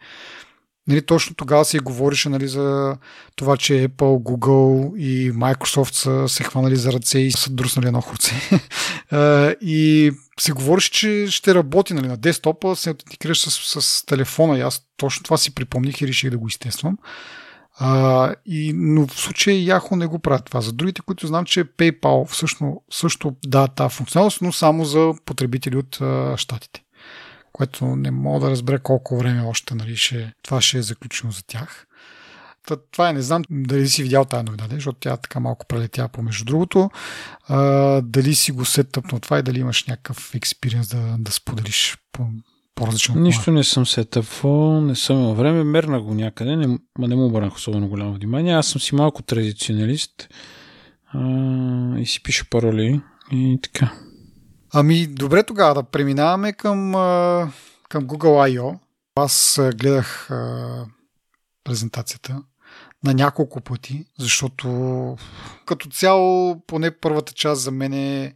A: нали, точно тогава се говореше нали, за това, че Apple, Google и Microsoft са се хванали за ръце и са друснали едно хорце. и се говореше, че ще работи нали, на десктопа, се аутентикираш с, с телефона и аз точно това си припомних и реших да го изтествам. А, и, но в случая Yahoo не го правят това. За другите, които знам, че PayPal всъщност, също да тази функционалност, но само за потребители от а, щатите. Което не мога да разбера колко време още нали, ще, това ще е заключено за тях. Това е, не знам дали си видял тази новина, защото тя така малко прелетя помежду другото. А, дали си го сетъпнал това и дали имаш някакъв експириенс да, да споделиш по, по-различно.
B: Нищо не съм сетъпвал, не съм имал време, мерна го някъде, не, ма не му обърнах особено голямо внимание. Аз съм си малко традиционалист а, и си пиша пароли и така.
A: Ами, добре тогава да преминаваме към, към Google I.O. Аз гледах а, презентацията на няколко пъти, защото като цяло, поне първата част за мен е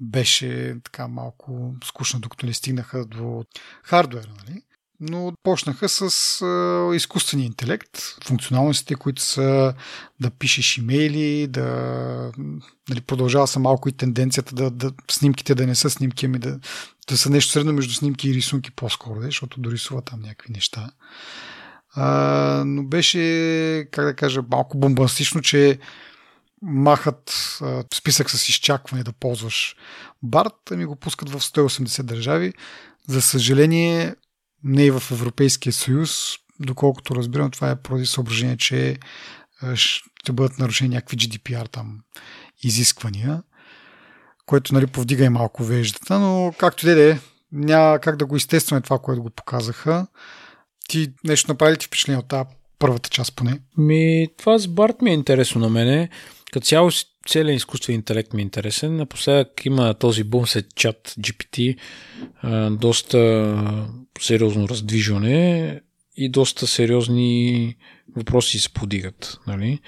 A: беше така малко скучна, докато не стигнаха до хардуера, нали? но почнаха с а, изкуствения интелект, функционалностите, които са да пишеш имейли, да нали, продължава са малко и тенденцията да, да снимките да не са снимки, ами да, да са нещо средно между снимки и рисунки по-скоро, защото дорисува там някакви неща. А, но беше, как да кажа, малко бомбастично, че махат списък с изчакване да ползваш Барт, ми го пускат в 180 държави. За съжаление, не и в Европейския съюз. Доколкото разбирам, това е поради съображение, че ще бъдат нарушени някакви GDPR там изисквания, което нали, повдига и малко веждата, но както да е, няма как да го изтестваме това, което го показаха. Ти нещо направи ли ти впечатление от тази първата част поне?
B: Ми, това с Барт ми е интересно на мене. Като цяло целият изкуствен интелект ми е интересен. Напоследък има този бум след чат GPT, доста сериозно раздвижване и доста сериозни въпроси се подигат. Нали?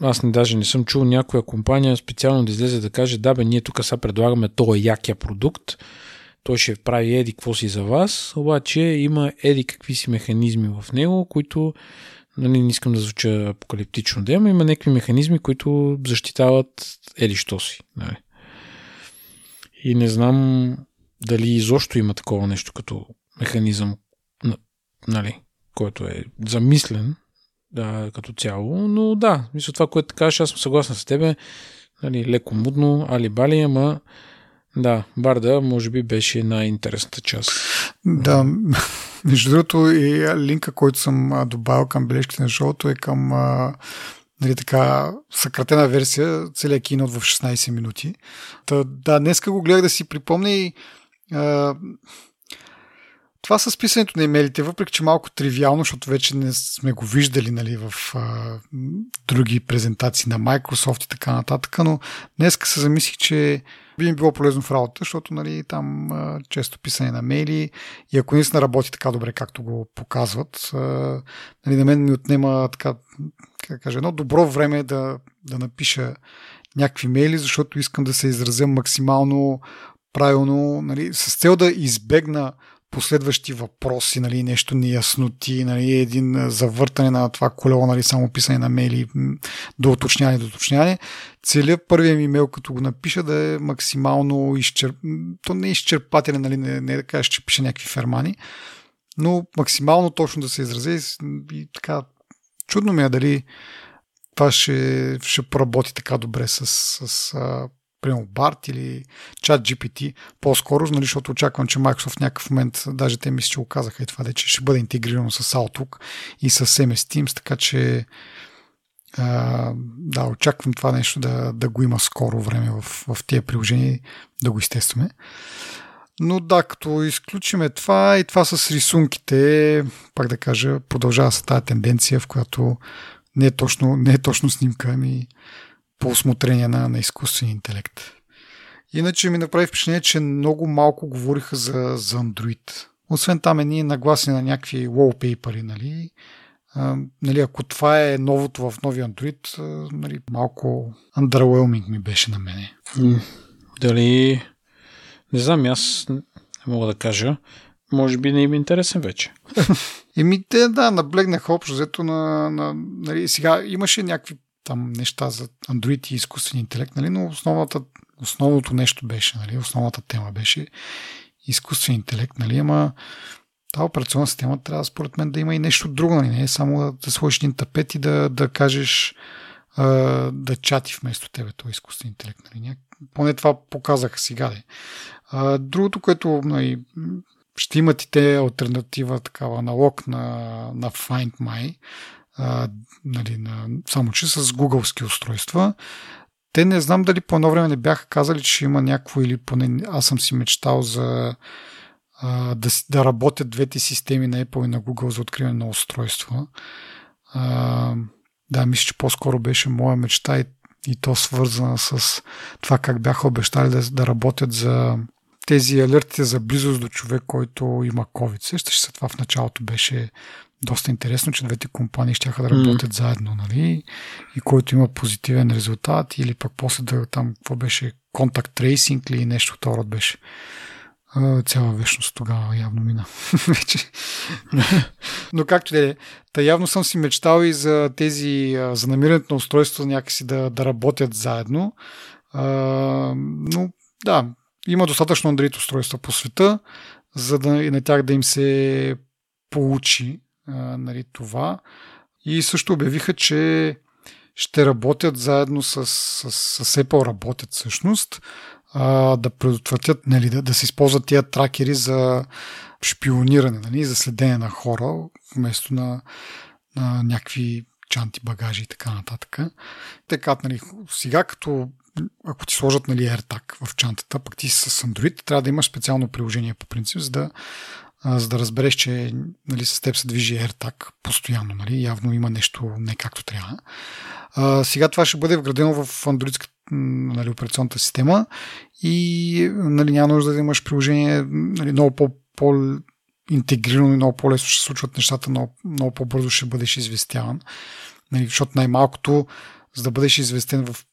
B: Аз не, даже не съм чул някоя компания специално да излезе да каже, да бе, ние тук сега предлагаме този якия продукт, той ще прави еди какво си за вас, обаче има еди какви си механизми в него, които нали, не искам да звуча апокалиптично да има, има някакви механизми, които защитават еди що си. Нали. И не знам дали изобщо има такова нещо като механизъм, нали, който е замислен да, като цяло, но да, мисля това, което кажеш, аз съм съгласен с тебе, нали, леко мудно, али-бали, ама да, Барда може би беше най-интересната част.
A: Да, между другото и линка, който съм добавил към бележките на шоуто е към нали, така, съкратена версия, целият кинот в 16 минути. Та, да, днеска го гледах да си припомня и а, това с писането на имейлите, въпреки че малко тривиално, защото вече не сме го виждали нали, в а, други презентации на Microsoft и така нататък, но днеска се замислих, че би ми било полезно в работа, защото нали, там често писане на мейли и ако наистина работи така добре, както го показват, нали, на мен ми отнема така, как кажа, едно добро време да, да напиша някакви мейли, защото искам да се изразя максимално правилно, нали, с цел да избегна последващи въпроси, нали, нещо неясноти, нали, един завъртане на това колело, нали, само писане на мейли, до уточняване, до уточняване. Целият първият ми имейл, като го напиша, да е максимално изчерп... То не е изчерпателен, нали, не, не е да кажеш, че пише някакви фермани, но максимално точно да се изрази и, и така чудно ми е дали това ще, ще поработи така добре с, с примерно BART или Chat GPT по-скоро, нали, защото очаквам, че Microsoft в някакъв момент, даже те ми ще го казаха и това, че ще бъде интегрирано с Outlook и с MS Teams, така че а, да, очаквам това нещо да, да го има скоро време в, в тия приложения да го изтестваме. Но да, като изключиме това и това с рисунките, пак да кажа, продължава се тази тенденция, в която не е точно, не е точно снимка, ами по осмотрение на, на изкуствен интелект. Иначе ми направи впечатление, че много малко говориха за, за Android. Освен там е ние нагласи на някакви wallpaper, нали? А, нали, ако това е новото в новия Android, нали, малко underwhelming ми беше на мене.
B: Дали... Не знам, аз не мога да кажа. Може би не им е интересен вече.
A: Еми, те, да, наблегнаха общо взето на, на нали, сега имаше някакви там неща за Android и изкуствен интелект, нали? но основната, основното нещо беше, нали? основната тема беше изкуствен интелект, нали? ама тази операционна система трябва според мен да има и нещо друго, нали? не е само да, да сложиш един тапет и да, да кажеш а, да чати вместо тебе този изкуствен интелект. Нали? Поне това показаха сега. Де. А, другото, което нали, ще имат и те альтернатива, такава аналог на, на Find My, а, нали, на, само че с гугълски устройства. Те не знам дали по едно време не бяха казали, че има някакво или поне аз съм си мечтал за а, да, да работят двете системи на Apple и на Google за откриване на устройства. А, да, мисля, че по-скоро беше моя мечта и, и то свързана с това как бяха обещали да, да работят за тези алертите за близост до човек, който има COVID. Сещаш се, това в началото беше доста интересно, че двете компании ще да работят mm. заедно, нали? И който има позитивен резултат или пък после да там, какво беше, контакт трейсинг или нещо от беше. Цяла вечност тогава явно мина. Но както да е, та явно съм си мечтал и за тези, за намирането на устройства някакси да, да работят заедно. но да, има достатъчно Android устройства по света, за да и на тях да им се получи нали, това. И също обявиха, че ще работят заедно с, с, с Apple, работят всъщност, а, да предотвратят, нали, да, да се използват тия тракери за шпиониране, нали, за следение на хора, вместо на, на някакви чанти, багажи и така нататък. Така, нали, сега като ако ти сложат нали, AirTag в чантата, пък ти с Android, трябва да имаш специално приложение по принцип, за да, за да разбереш, че нали, с теб се движи AirTag постоянно. Нали, явно има нещо не както трябва. А, сега това ще бъде вградено в Android нали, операционната система и нали, няма нужда да имаш приложение нали, много по, по интегрирано и много по-лесно ще се случват нещата, много, много по-бързо ще бъдеш известяван. Нали, защото най-малкото, за да бъдеш известен в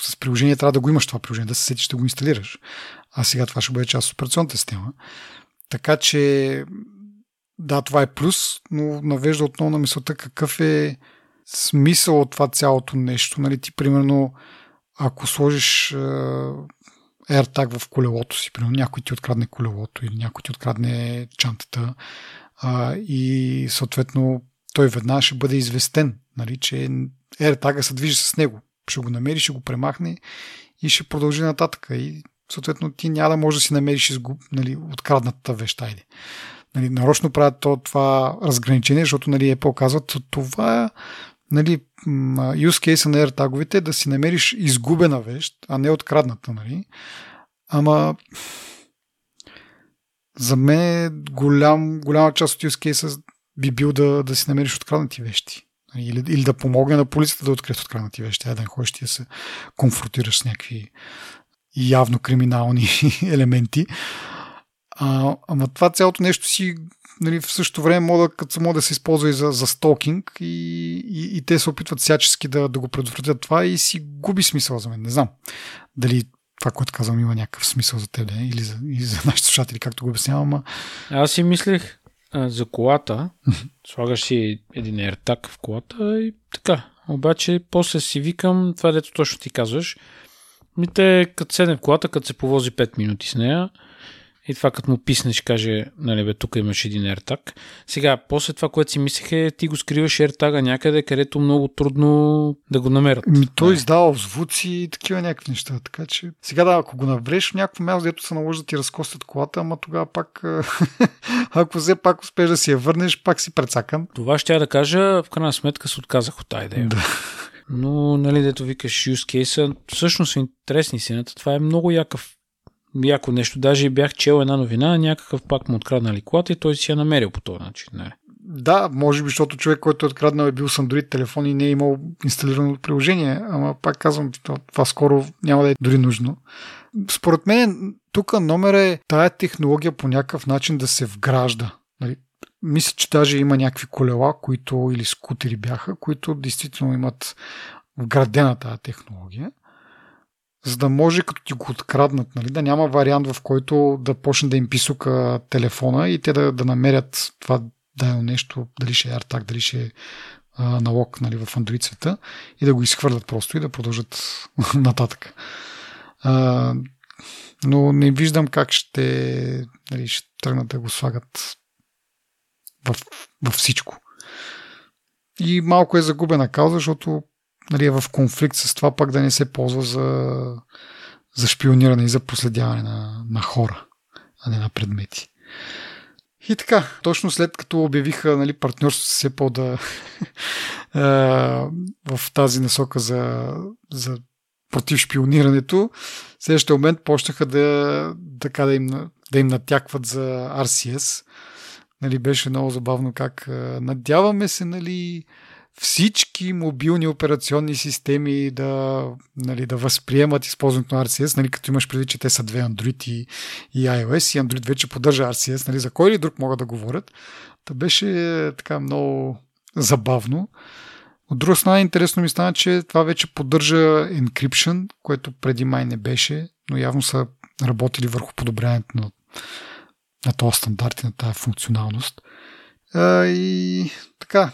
A: с приложение трябва да го имаш това приложение, да се сетиш да го инсталираш. А сега това ще бъде част от операционната система. Така че, да, това е плюс, но навежда отново на мисълта какъв е смисъл от това цялото нещо. Нали, ти, примерно, ако сложиш AirTag в колелото си, примерно някой ти открадне колелото или някой ти открадне чантата а, и съответно той веднага ще бъде известен, нали, че AirTag се движи с него ще го намери, ще го премахне и ще продължи нататък. И съответно ти няма да можеш да си намериш изгуб, нали, открадната вещ. Айде. Нали, нарочно правят то, това разграничение, защото нали, е показват това нали, use case на AirTag-овете е да си намериш изгубена вещ, а не открадната. Нали. Ама за мен голям, голяма част от use case би бил да, да си намериш откраднати вещи. Или, или да помогне на полицията да открият откраднати вещи, а да не ходиш ти да се конфронтираш с някакви явно криминални елементи. А, ама това цялото нещо си нали, в същото време мога, като мога да се използва и за, за стокинг и, и, и те се опитват всячески да, да го предотвратят това и си губи смисъл за мен. Не знам дали това, което казвам, има някакъв смисъл за теб или за, или за нашите слушатели, както го обяснявам. Ама...
B: Аз си мислех, за колата, слагаш си един AirTag в колата и така. Обаче после си викам, това дето точно ти казваш, ми те като седне в колата, като се повози 5 минути с нея, и това като му писнеш, каже, нали бе, тук имаш един AirTag. Сега, после това, което си мислех е, ти го скриваш AirTag някъде, където много трудно да го намерят.
A: Ми, той издава звуци и такива някакви неща. Така че, сега да, ако го навреш в някакво място, дето се наложи да ти разкостят колата, ама тогава пак, ако взе пак успеш да си я върнеш, пак си прецакан.
B: Това ще я да кажа, в крайна сметка се отказах от тази идея. Да. Но, нали, дето викаш use case, всъщност интересни сината. Това е много якъв яко нещо. Даже бях чел една новина, някакъв пак му откраднали колата и той си я намерил по този начин. Не.
A: Да, може би, защото човек, който е откраднал е бил с Android телефон и не е имал инсталирано приложение, ама пак казвам, това скоро няма да е дори нужно. Според мен, тук номер е тая технология по някакъв начин да се вгражда. Мисля, че даже има някакви колела, които или скутери бяха, които действително имат вградена тази технология за да може като ти го откраднат, нали, да няма вариант в който да почне да им писука телефона и те да, да намерят това дадено нещо, дали ще е AirTag, дали ще е налог нали, в света и да го изхвърлят просто и да продължат нататък. А, но не виждам как ще, нали, ще тръгнат да го слагат в, във всичко. И малко е загубена кауза, защото нали, е в конфликт с това пак да не се ползва за, за шпиониране и за проследяване на, на хора, а не на предмети. И така, точно след като обявиха нали, партньорството с Apple да в тази насока за, за против шпионирането, в следващия момент почнаха да, така, да, им, да им натякват за RCS. Нали, беше много забавно как надяваме се, нали, всички мобилни операционни системи да, нали, да възприемат използването на RCS, нали, като имаш преди, че те са две Android и, и iOS и Android вече поддържа RCS, нали, за кой ли друг могат да говорят. Та беше така много забавно. От друга страна интересно ми стана, че това вече поддържа encryption, което преди май не беше, но явно са работили върху подобряването на, на този стандарт и на тази функционалност. А, и така,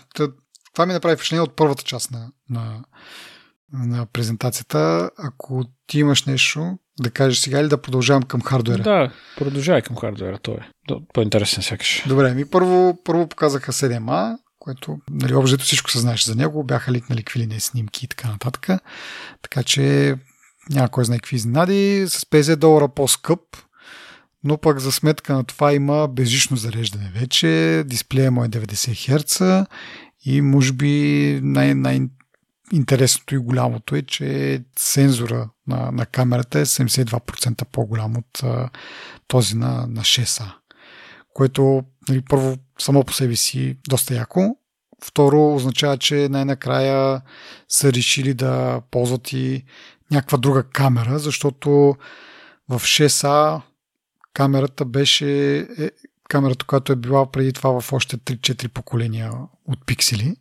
A: това ми направи впечатление от първата част на, на, на презентацията. Ако ти имаш нещо да кажеш сега или да продължавам към хардуера?
B: Да, продължавай към хардуера, той е по-интересен сякаш.
A: Добре, ми първо, първо показаха 7А, което нали, общо всичко се знаеше за него, бяха ликнали какви ли не снимки и така нататък. Така че няма кой знае какви изненади. С 50 долара по-скъп, но пък за сметка на това има безжично зареждане вече. Дисплея му е 90 Hz и може би най- най- интересното и голямото е, че сензора на, на камерата е 72% по-голям от а, този на, на 6А. Което нали, първо само по себе си доста яко. Второ означава, че най-накрая са решили да ползват и някаква друга камера, защото в 6А камерата беше е, камерата, която е била преди това в още 3-4 поколения от пиксели.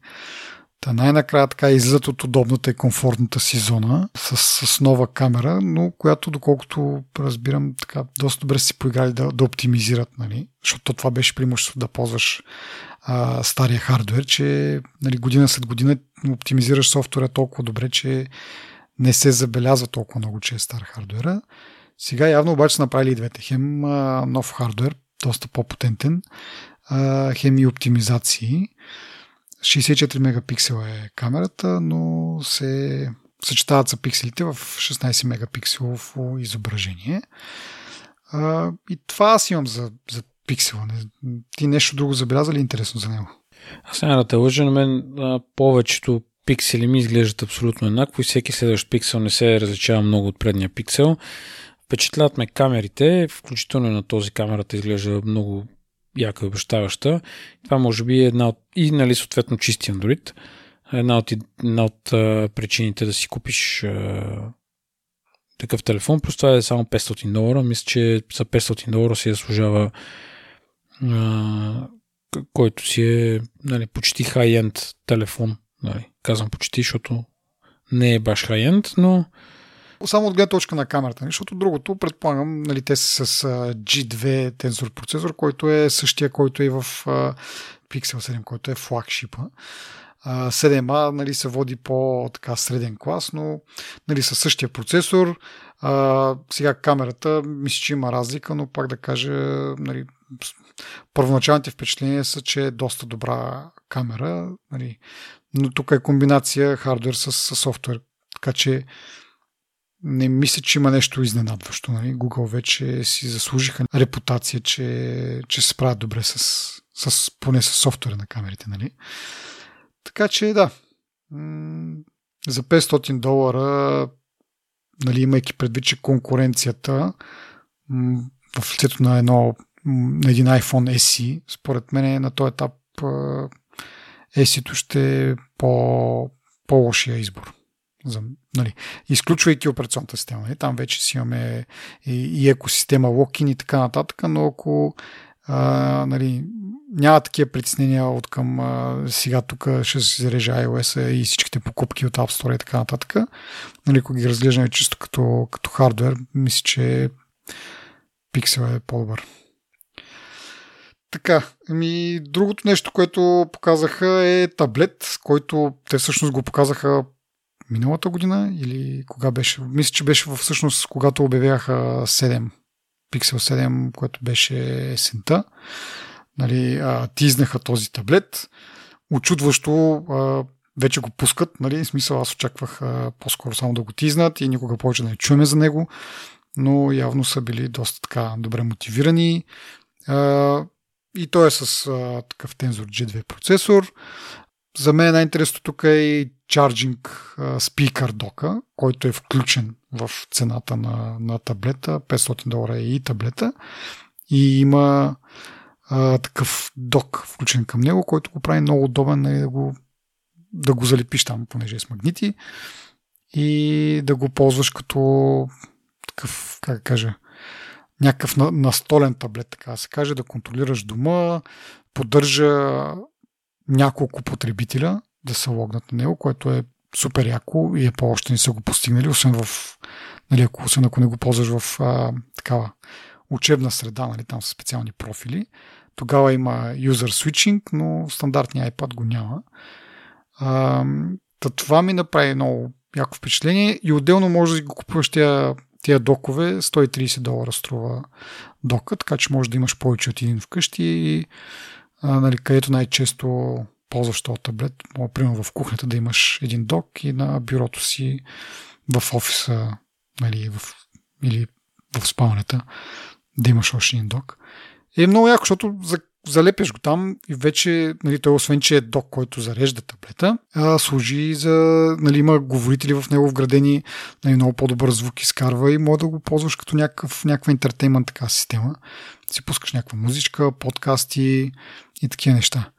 A: Та най-накрая така излизат от удобната и комфортната си зона с, с нова камера, но която, доколкото разбирам, така доста добре си поиграли да, да оптимизират, нали? защото това беше преимущество да ползваш а, стария хардвер, че нали, година след година оптимизираш софтуера толкова добре, че не се забелязва толкова много, че е стар хардвера. Сега явно обаче са направили и двете. Хем а, нов хардвер, доста по-потентен, а, хем и оптимизации. 64 мегапиксела е камерата, но се съчетават за пикселите в 16 мегапикселово изображение. А, и това аз имам за, за пиксела. Ти нещо друго забеляза ли интересно за него?
B: Аз няма да те лъжа, на мен а, повечето пиксели ми изглеждат абсолютно еднакво и всеки следващ пиксел не се различава много от предния пиксел. Впечатляват ме камерите, включително на този камерата изглежда много яка и обещаваща. Това може би е една от... и нали съответно чисти Android. Една от, една от а, причините да си купиш а, такъв телефон. Просто това е само 500 долара. Мисля, че за 500 долара си заслужава а, който си е нали, почти хай-енд телефон. Нали. Казвам почти, защото не е баш хай-енд, но
A: само от гледна точка на камерата, нали? защото другото, предполагам, нали, те са с G2 тензор процесор, който е същия, който е в Pixel 7, който е флагшипа. 7A нали, се води по така среден клас, но нали, със същия процесор. А, сега камерата, мисля, че има разлика, но пак да кажа, нали, първоначалните впечатления са, че е доста добра камера, нали, но тук е комбинация хардвер с, с софтуер. Така че не мисля, че има нещо изненадващо. Нали? Google вече си заслужиха репутация, че, че се справят добре с, с, поне с софтуера на камерите. Нали? Така че да, за 500 долара, нали, имайки предвид, че конкуренцията в лицето на, едно, на един iPhone SE, според мен на този етап SE-то ще е по, по-лошия избор за, нали, изключвайки операционната система. Нали, там вече си имаме и, и екосистема локин и така нататък, но ако а, нали, няма такива притеснения от към а, сега тук ще се зарежа iOS и всичките покупки от App Store и така нататък. Нали, ако ги разглеждаме чисто като, като хардвер, мисля, че Pixel е по-добър. Така, ми другото нещо, което показаха е таблет, който те всъщност го показаха миналата година или кога беше? Мисля, че беше всъщност когато обявяха 7, Pixel 7, което беше есента. Нали, а, тизнаха този таблет. Очудващо а, вече го пускат. Нали, в смисъл аз очаквах а, по-скоро само да го тизнат и никога повече да не чуеме за него. Но явно са били доста така добре мотивирани. А, и той е с а, такъв Tensor G2 процесор. За мен най-интересното тук е и Charging Speaker дока, който е включен в цената на, на таблета. 500 долара е и таблета. И има а, такъв док включен към него, който го прави много удобен нали, да, го, да го залепиш там, понеже е с магнити и да го ползваш като такъв, как кажа, някакъв настолен таблет, така да се каже, да контролираш дома, поддържа няколко потребителя да се логнат на него, което е супер яко и е по-още не са го постигнали, освен в, нали, ако, освен ако не го ползваш в а, такава учебна среда, нали, там са специални профили. Тогава има user switching, но стандартния iPad го няма. А, това ми направи много яко впечатление и отделно може да го купуваш тия, тия докове, 130 долара струва дока, така че може да имаш повече от един вкъщи и нали, където най-често ползваш този таблет. Мога, примерно, в кухнята да имаш един док и на бюрото си в офиса нали, в, или в спалнята да имаш още един док. И е много яко, защото за, залепяш го там и вече, нали, той освен, че е док, който зарежда таблета, а, служи за, нали, има говорители в него вградени, нали, много по-добър звук изкарва и може да го ползваш като някакъв, някаква интертеймент така система. Си пускаш някаква музичка, подкасти и такива неща.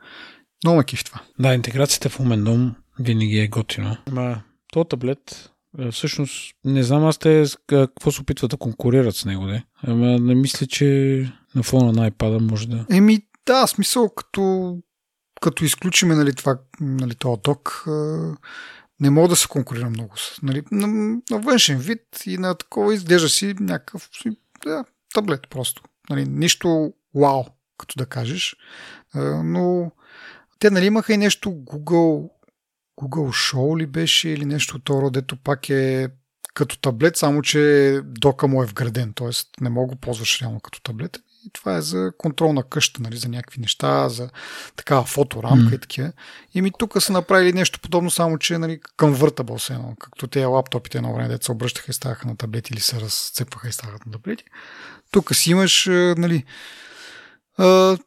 A: Много ме киф това.
B: Да, интеграцията в умен дом винаги е готино. Ама, то таблет, е, всъщност, не знам аз те какво се опитват да конкурират с него, де. Ама не мисля, че на фона на iPad може да...
A: Еми, да, смисъл, като, като изключиме нали, това, нали, този док, не мога да се конкурира много. Нали, на, на външен вид и на такова изглежда си някакъв да, таблет просто. Нали, нищо вау, като да кажеш. Но те нали имаха и нещо Google, Google Show ли беше или нещо това, дето пак е като таблет, само че дока му е вграден, т.е. не мога го ползваш реално като таблет. И това е за контрол на къща, нали, за някакви неща, за такава фоторамка mm. и такива. И ми тук са направили нещо подобно, само че нали, към въртабъл се едно, както те лаптопите едно време, деца обръщаха и ставаха на таблети или се разцепваха и ставаха на таблети. Тук си имаш нали,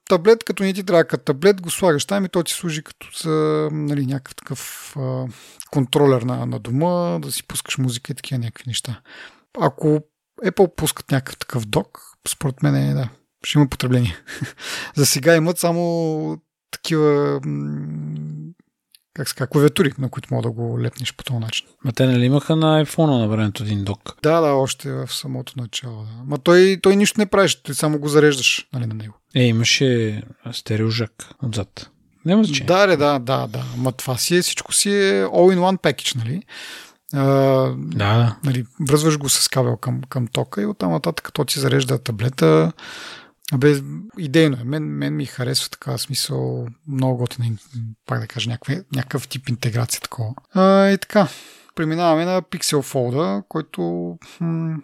A: таблет, като не ти трябва като таблет, го слагаш там и то ти служи като за нали, някакъв такъв а, контролер на, на дома, да си пускаш музика и такива някакви неща. Ако Apple пускат някакъв такъв док, според мен е, да, ще има потребление. за сега имат само такива как ска, клавиатури, на които мога да го лепнеш по този начин.
B: Ма те нали имаха на iPhone на времето един док?
A: Да, да, още в самото начало. Да. Ма той, той нищо не правиш, ти само го зареждаш нали, на него.
B: Е, имаше стереожак отзад. Няма значение.
A: Да, да, да, да, да. Ма това си е, всичко си е all-in-one package, нали? А,
B: да.
A: Нали, връзваш го с кабел към, към тока и оттам нататък, като ти зарежда таблета, Абе, идейно е. Мен, мен ми харесва така смисъл много готина, пак да кажа, някакъв, някакъв тип интеграция такова. А, и така, преминаваме на Pixel Fold, който м-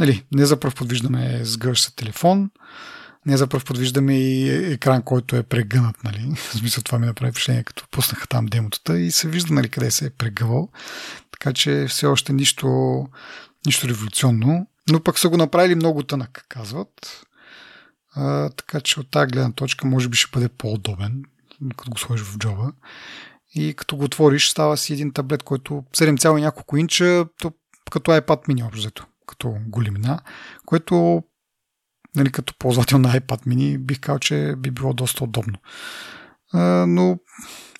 A: нали, не за първ подвиждаме сгъващ телефон, не за първ подвиждаме и екран, който е прегънат, нали. В смисъл това ми направи впечатление, като пуснаха там демотата и се вижда, нали, къде се е прегъвал. Така че все още нищо, нищо революционно. Но пък са го направили много тънък, казват. Така че от тази гледна точка може би ще бъде по-удобен, като го сложиш в джоба. И като го отвориш, става си един таблет, който 7, няколко инча, то, като iPad mini общо като големина, което нали, като ползвател на iPad mini бих казал, че би било доста удобно. А, но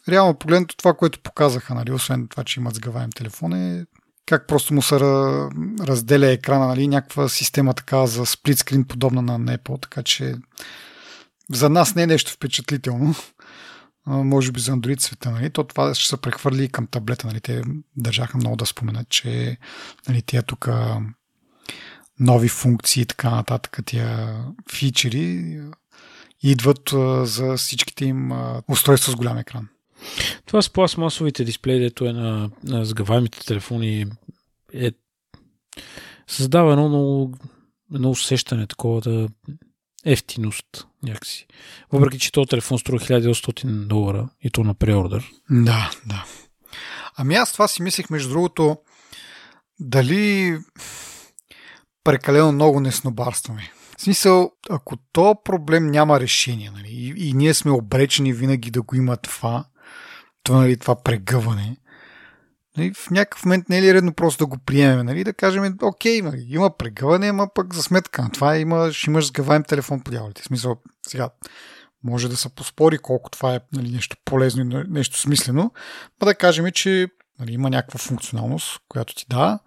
A: реално погледнато това, което показаха, нали, освен това, че имат сгъваем телефон, е как просто му се разделя екрана, нали, някаква система така за сплитскрин, подобна на Apple, така че за нас не е нещо впечатлително. Може би за Android света, нали? То това ще се прехвърли към таблета, нали? Те държаха много да споменат, че нали, тия тук нови функции и така нататък, тия фичери идват за всичките им устройства с голям екран.
B: Това с пластмасовите дисплеи, дето е на, на сгъваемите телефони, е създава едно много, едно усещане такова да ефтиност някакси. Въпреки, че този телефон струва 1800 долара и то на преордър.
A: Да, да. Ами аз това си мислех, между другото, дали прекалено много не снобарстваме. В смисъл, ако то проблем няма решение, нали, и, и ние сме обречени винаги да го има това, това, нали, това прегъване. Нали, в някакъв момент не е ли редно просто да го приемем, нали, да кажем, окей, нали, има прегъване, ама пък за сметка на това има, ще имаш сгъваем телефон по дяволите. В смисъл, сега, може да се поспори колко това е нали, нещо полезно и нещо смислено, а да кажем, че нали, има някаква функционалност, която ти дава,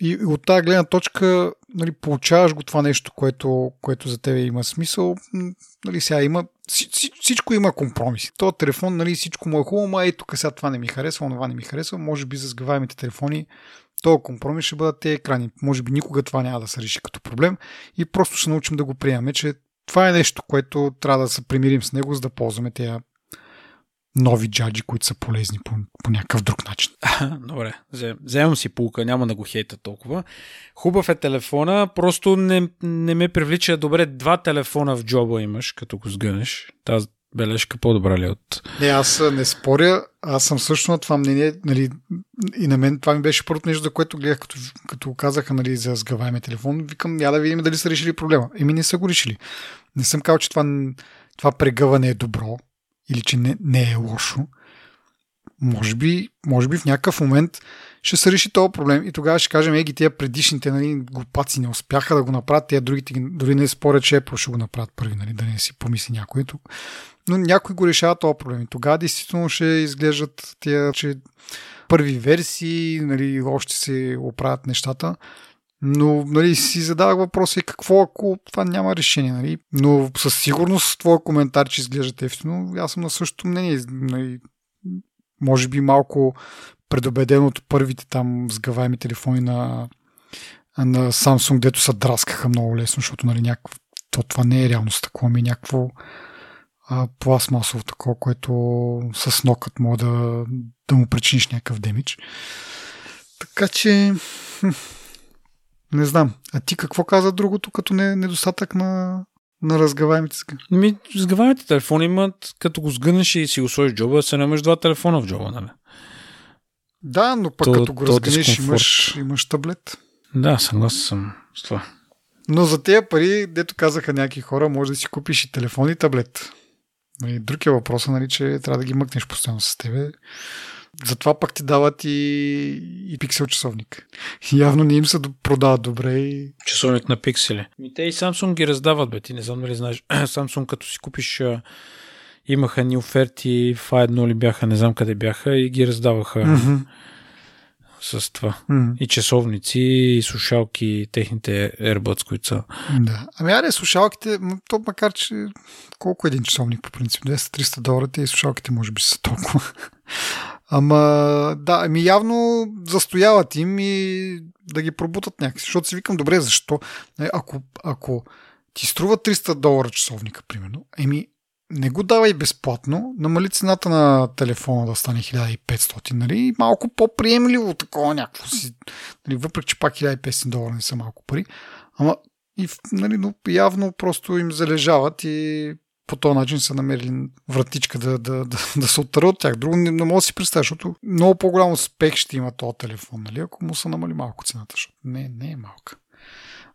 A: и от тази гледна точка нали, получаваш го това нещо, което, което за тебе има смисъл. Нали, сега има, всичко има компромиси. То телефон, нали, всичко му е хубаво, а ето тук сега това не ми харесва, това не ми харесва. Може би за сгъваемите телефони този компромис ще бъдат те екрани. Може би никога това няма да се реши като проблем и просто ще научим да го приемаме, че това е нещо, което трябва да се примирим с него, за да ползваме тези нови джаджи, които са полезни по, по някакъв друг начин.
B: Добре, вземам си пулка, няма да го хейта толкова. Хубав е телефона, просто не, не ме привлича добре. Два телефона в джоба имаш, като го сгънеш. Таз, бележка по-добра ли е от...
A: Не, аз не споря, аз съм също на това мнение, нали, и на мен това ми беше първото нещо, за което гледах, като, като казаха нали, за сгъваемия телефон, викам, я да видим дали са решили проблема. Еми не са го решили. Не съм казал, че това, това прегъване е добро или че не, не е лошо. Може би, може би в някакъв момент ще се реши този проблем и тогава ще кажем, еги, тия предишните нали, глупаци не успяха да го направят, тия другите дори не спорят, че Apple ще го направят първи, нали, да не си помисли някой. Но някой го решава този проблем и тогава действително ще изглеждат тия, че първи версии, нали, още се оправят нещата. Но нали, си задавах въпроса и какво ако това няма решение. Нали? Но със сигурност твоя коментар, че изглежда ефтино, аз съм на същото мнение. Нали, може би малко предубеден от първите там сгъваеми телефони на, на Samsung, дето се драскаха много лесно, защото нали, някакво, то, това не е реалност такова, ми е някакво а, пластмасово такова, което с нокът може да, да му причиниш някакъв демидж. Така че не знам. А ти какво каза другото като не, недостатък на, на разгаваемите?
B: Ми, разгаваемите телефони имат, като го сгънеш и си го сложиш в джоба, се намеш два телефона в джоба, нали?
A: Да, но пък то, като го разгънеш, имаш, имаш таблет.
B: Да, съгласен съм с това.
A: Но за тези пари, дето казаха някакви хора, може да си купиш и телефон и таблет. Нали, друг е въпросът, нали, че трябва да ги мъкнеш постоянно с тебе. Затова пък ти дават и, и пиксел часовник. Явно не им се продават добре. И...
B: Часовник на пиксели. Ми те и Samsung ги раздават, бе. Ти не знам дали знаеш. Samsung като си купиш имаха ни оферти, в едно ли бяха, не знам къде бяха и ги раздаваха mm-hmm. с това. Mm-hmm. И часовници, и слушалки, техните AirBuds, които са.
A: Да. Ами аре, слушалките, то макар, че колко е един часовник по принцип? 200-300 долара и слушалките може би са толкова. Ама да, ами явно застояват им и да ги пробутат някакси. Защото си викам, добре, защо? Е, ако, ако ти струва 300 долара часовника, примерно, еми не го давай безплатно, намали цената на телефона да стане 1500, нали, малко по-приемливо такова някакво си, нали, въпреки че пак 1500 долара не са малко пари, ама и, нали, но явно просто им залежават и по този начин са намерили вратичка да, да, да, да се оттара от тях. Друго не, не мога да си представя, защото много по-голям успех ще има този телефон, нали, ако му са намали малко цената, защото не, не е малка.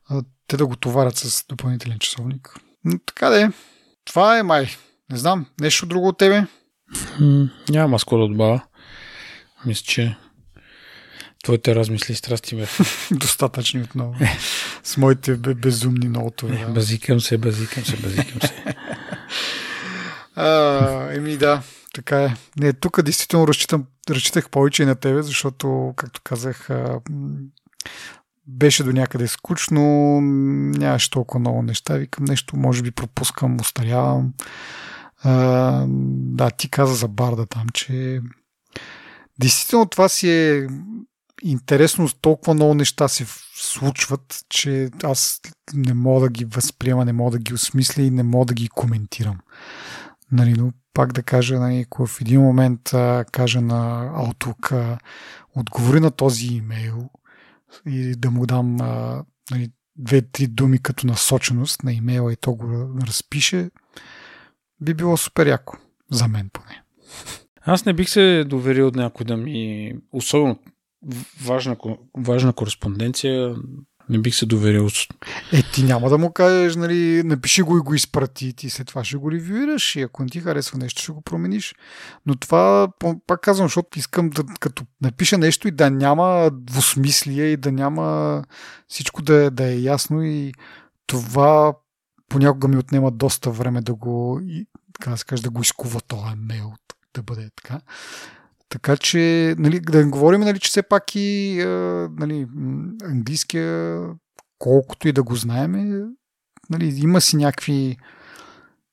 A: А, те да го товарят с допълнителен часовник. Но така да е. Това е май. Не знам. Нещо друго от тебе?
B: М- няма с да добавя. Мисля, че твоите размисли и страсти ме.
A: Достатъчни отново. с моите безумни ноутове.
B: Да. Базикам се, базикам се, базикам се.
A: а, еми да, така е. Не, тук действително разчитам, разчитах повече и на тебе, защото, както казах, беше до някъде скучно, нямаше толкова много неща, викам нещо, може би пропускам, устарявам. А, да, ти каза за барда там, че действително това си е интересно, толкова много неща се случват, че аз не мога да ги възприема, не мога да ги осмисля и не мога да ги коментирам. Нали, но пак да кажа, нали, ако в един момент а, кажа на Outlook, а, отговори на този имейл и да му дам а, нали, две-три думи като насоченост на имейла и то го разпише, би било супер яко. За мен поне.
B: Аз не бих се доверил от някой да ми, особено важна, важна кореспонденция, не бих се доверил.
A: Е, ти няма да му кажеш, нали, напиши го и го изпрати, ти след това ще го ревюираш и ако не ти харесва нещо, ще го промениш. Но това, пак казвам, защото искам да, като напиша нещо и да няма двусмислие и да няма всичко да, е, да е ясно и това понякога ми отнема доста време да го, така да се каже, да го изкува този мейл, да бъде така. Така че, нали, да не говорим, нали, че все пак и нали, английския, колкото и да го знаем, нали, има си някакви,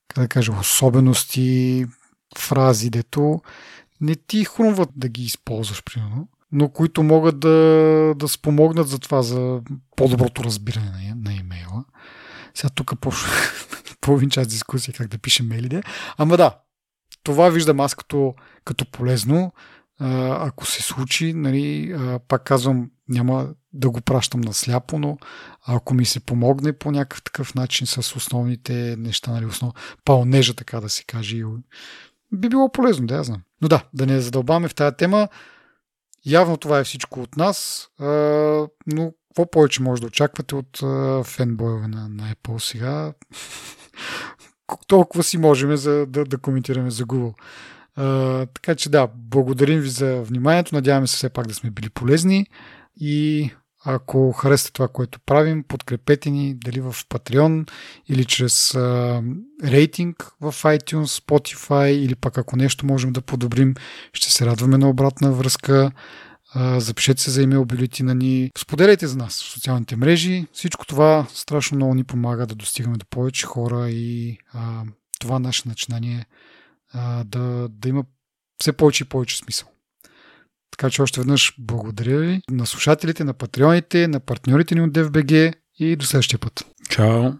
A: как да кажа, особености, фрази, дето не ти хрумват да ги използваш, примерно, но които могат да, да спомогнат за това, за по-доброто разбиране на, на имейла. Сега тук почва половин час дискусия как да пишем мейлите. Ама да, това виждам аз като, като полезно. ако се случи, нали, пак казвам, няма да го пращам на сляпо, но ако ми се помогне по някакъв такъв начин с основните неща, нали, основ... паонежа, така да се каже, би било полезно, да я знам. Но да, да не задълбаваме в тази тема. Явно това е всичко от нас, но какво повече може да очаквате от фенбойове на, на Apple сега? Толкова си можем за, да, да коментираме за Google. А, така че да, благодарим ви за вниманието. Надяваме се все пак да сме били полезни и ако харесате това, което правим, подкрепете ни дали в Patreon или чрез а, рейтинг в iTunes, Spotify или пък ако нещо можем да подобрим, ще се радваме на обратна връзка. Запишете се за имейл бюлетина ни, споделяйте за нас в социалните мрежи. Всичко това страшно много ни помага да достигаме до повече хора и а, това наше начинание а, да, да има все повече и повече смисъл. Така че още веднъж благодаря ви на слушателите, на патреоните, на партньорите ни от DFBG и до следващия път.
B: Чао!